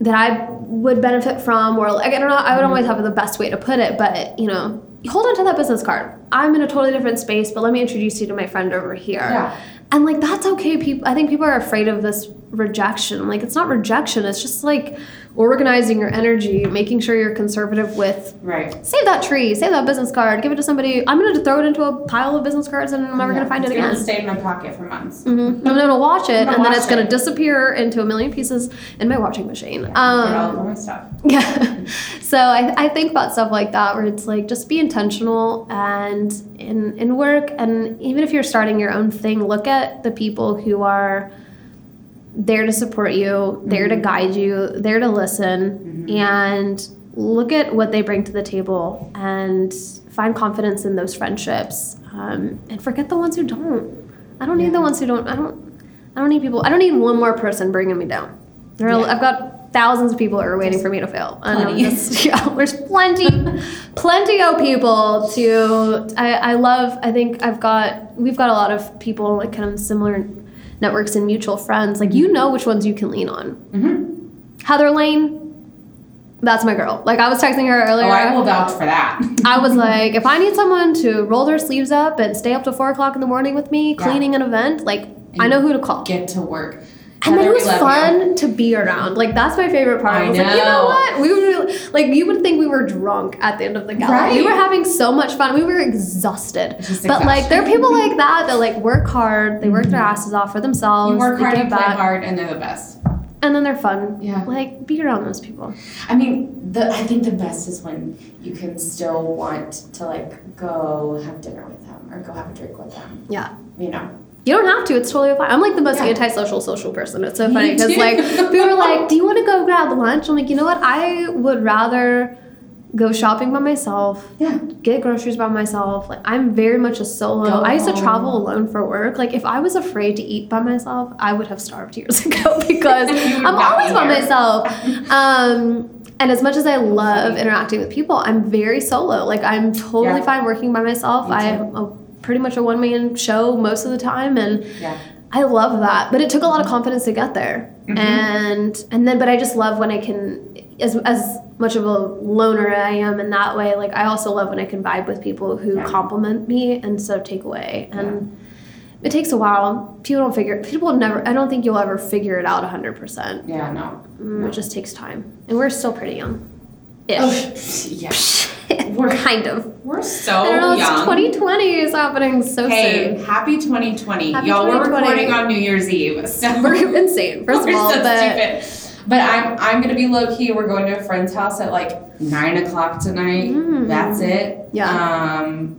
that I would benefit from, or like I don't know. I would mm-hmm. always have the best way to put it, but you know, hold on to that business card. I'm in a totally different space, but let me introduce you to my friend over here. Yeah. And like that's okay. People, I think people are afraid of this rejection. Like it's not rejection. It's just like organizing your energy, making sure you're conservative with Right. save that tree, save that business card, give it to somebody. I'm gonna throw it into a pile of business cards and I'm never Yeah, gonna find it again. it's it stay in my pocket for months. Mhm. I'm gonna watch it gonna and then it's gonna disappear into a million pieces in my washing machine. Get all Um, over my stuff. yeah. So I, I think about stuff like that where it's like just be intentional and in in work and even if you're starting your own thing, look at the people who are there to support you, there to guide you, there to listen, and look at what they bring to the table and find confidence in those friendships. Um, and forget the ones who don't. I don't need the ones who don't. I don't. I don't need people. I don't need one more person bringing me down. There are, Yeah. I've got thousands of people who are waiting for me to fail. And Plenty. just- yeah, there's plenty, plenty of people to. I, I love. I think I've got. We've got a lot of people like kind of similar networks and mutual friends. Like you know which ones you can lean on. Mm-hmm. Heather Lane. That's my girl. Like I was texting her earlier. Oh, I will vouch for that. I was like, if I need someone to roll their sleeves up and stay up to four o'clock in the morning with me, Yeah. cleaning an event, like I know who to call. Get to work. And then it was fun to be around. Like that's my favorite part. I, I was like, you know know. what? We were like, you would think we were drunk at the end of the gala. Right. We were having so much fun. We were exhausted. Just But like, there are people like that that like work hard. They work their asses off for themselves. You work hard, you give play hard, and they're the best. and then they're fun. Yeah. Like be around those people. I mean, the I think the best is when you can still want to like go have dinner with them or go have a drink with them. Yeah. You know. You don't have to. It's totally fine. I'm like the most Yeah. antisocial social person. It's so Me funny because like people are like, "Do you want to go grab lunch?" I'm like, you know what? I would rather go shopping by myself, Yeah. get groceries by myself. Like I'm very much a solo. Go I used to travel alone for work. Like if I was afraid to eat by myself, I would have starved years ago because I'm always by myself. Um, and as much as I love interacting with people, I'm very solo. Like I'm totally Yeah. fine working by myself. I am a, pretty much a one man show most of the time, and Yeah. I love that, but it took a lot of confidence to get there. Mhm. And and then, but I just love when I can, as as much of a loner I am in that way. Like I also love when I can vibe with people who Yeah. compliment me instead of take away. And it takes a while. People don't figure. People never. I don't think you'll ever figure it out hundred percent. Yeah. No. Mm, It just takes time, and we're still pretty young. Oh, Ish. yeah. we're kind of. We're so I don't know. It's young. 2020 is happening so Hey, soon. happy 2020. Happy Y'all, we're recording on New Year's Eve. So We're insane. First we're of all, so but stupid. But I'm I'm gonna be low key. We're going to a friend's house at like nine o'clock tonight. Mm. That's it. Yeah. Um,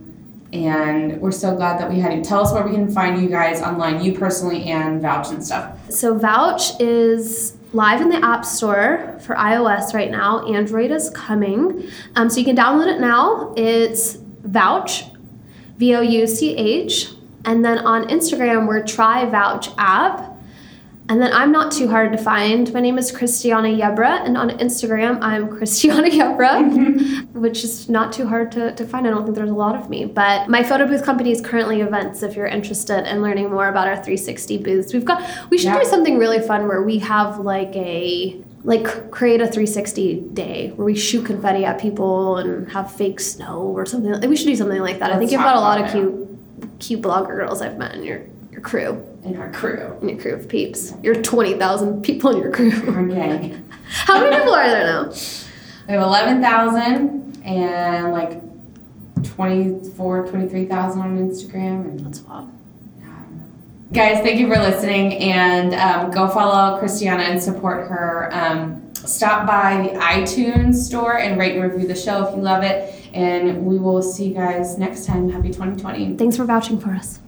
and we're so glad that we had you. Tell us where we can find you guys online, you personally, and vouch and stuff. So Vouch is live in the App Store for iOS right now. Android is coming. Um, so you can download it now. It's Vouch, V O U C H. And then on Instagram, we're Try Vouch app. And then I'm not too hard to find. My name is Christiana Yebra, and on Instagram, I'm Christiana Yebra, which is not too hard to, to find. I don't think there's a lot of me. But my photo booth company is currently events if you're interested in learning more about our 360 booths. We've got we should Yeah. do something really fun where we have like a like create a 360 day where we shoot confetti at people and have fake snow or something. We should do something like that. I think you've got a lot of cute, cute blogger girls I've met in your your crew, In our crew. in your crew of peeps. Your 20,000 people in your crew. Okay. How many people are there now? We have 11,000 and like 24, 23,000 on Instagram. And That's wild. Guys, thank you for listening and um, go follow Christiana and support her. Um, stop by the iTunes store and rate and review the show if you love it. And we will see you guys next time. Happy 2020. Thanks for vouching for us.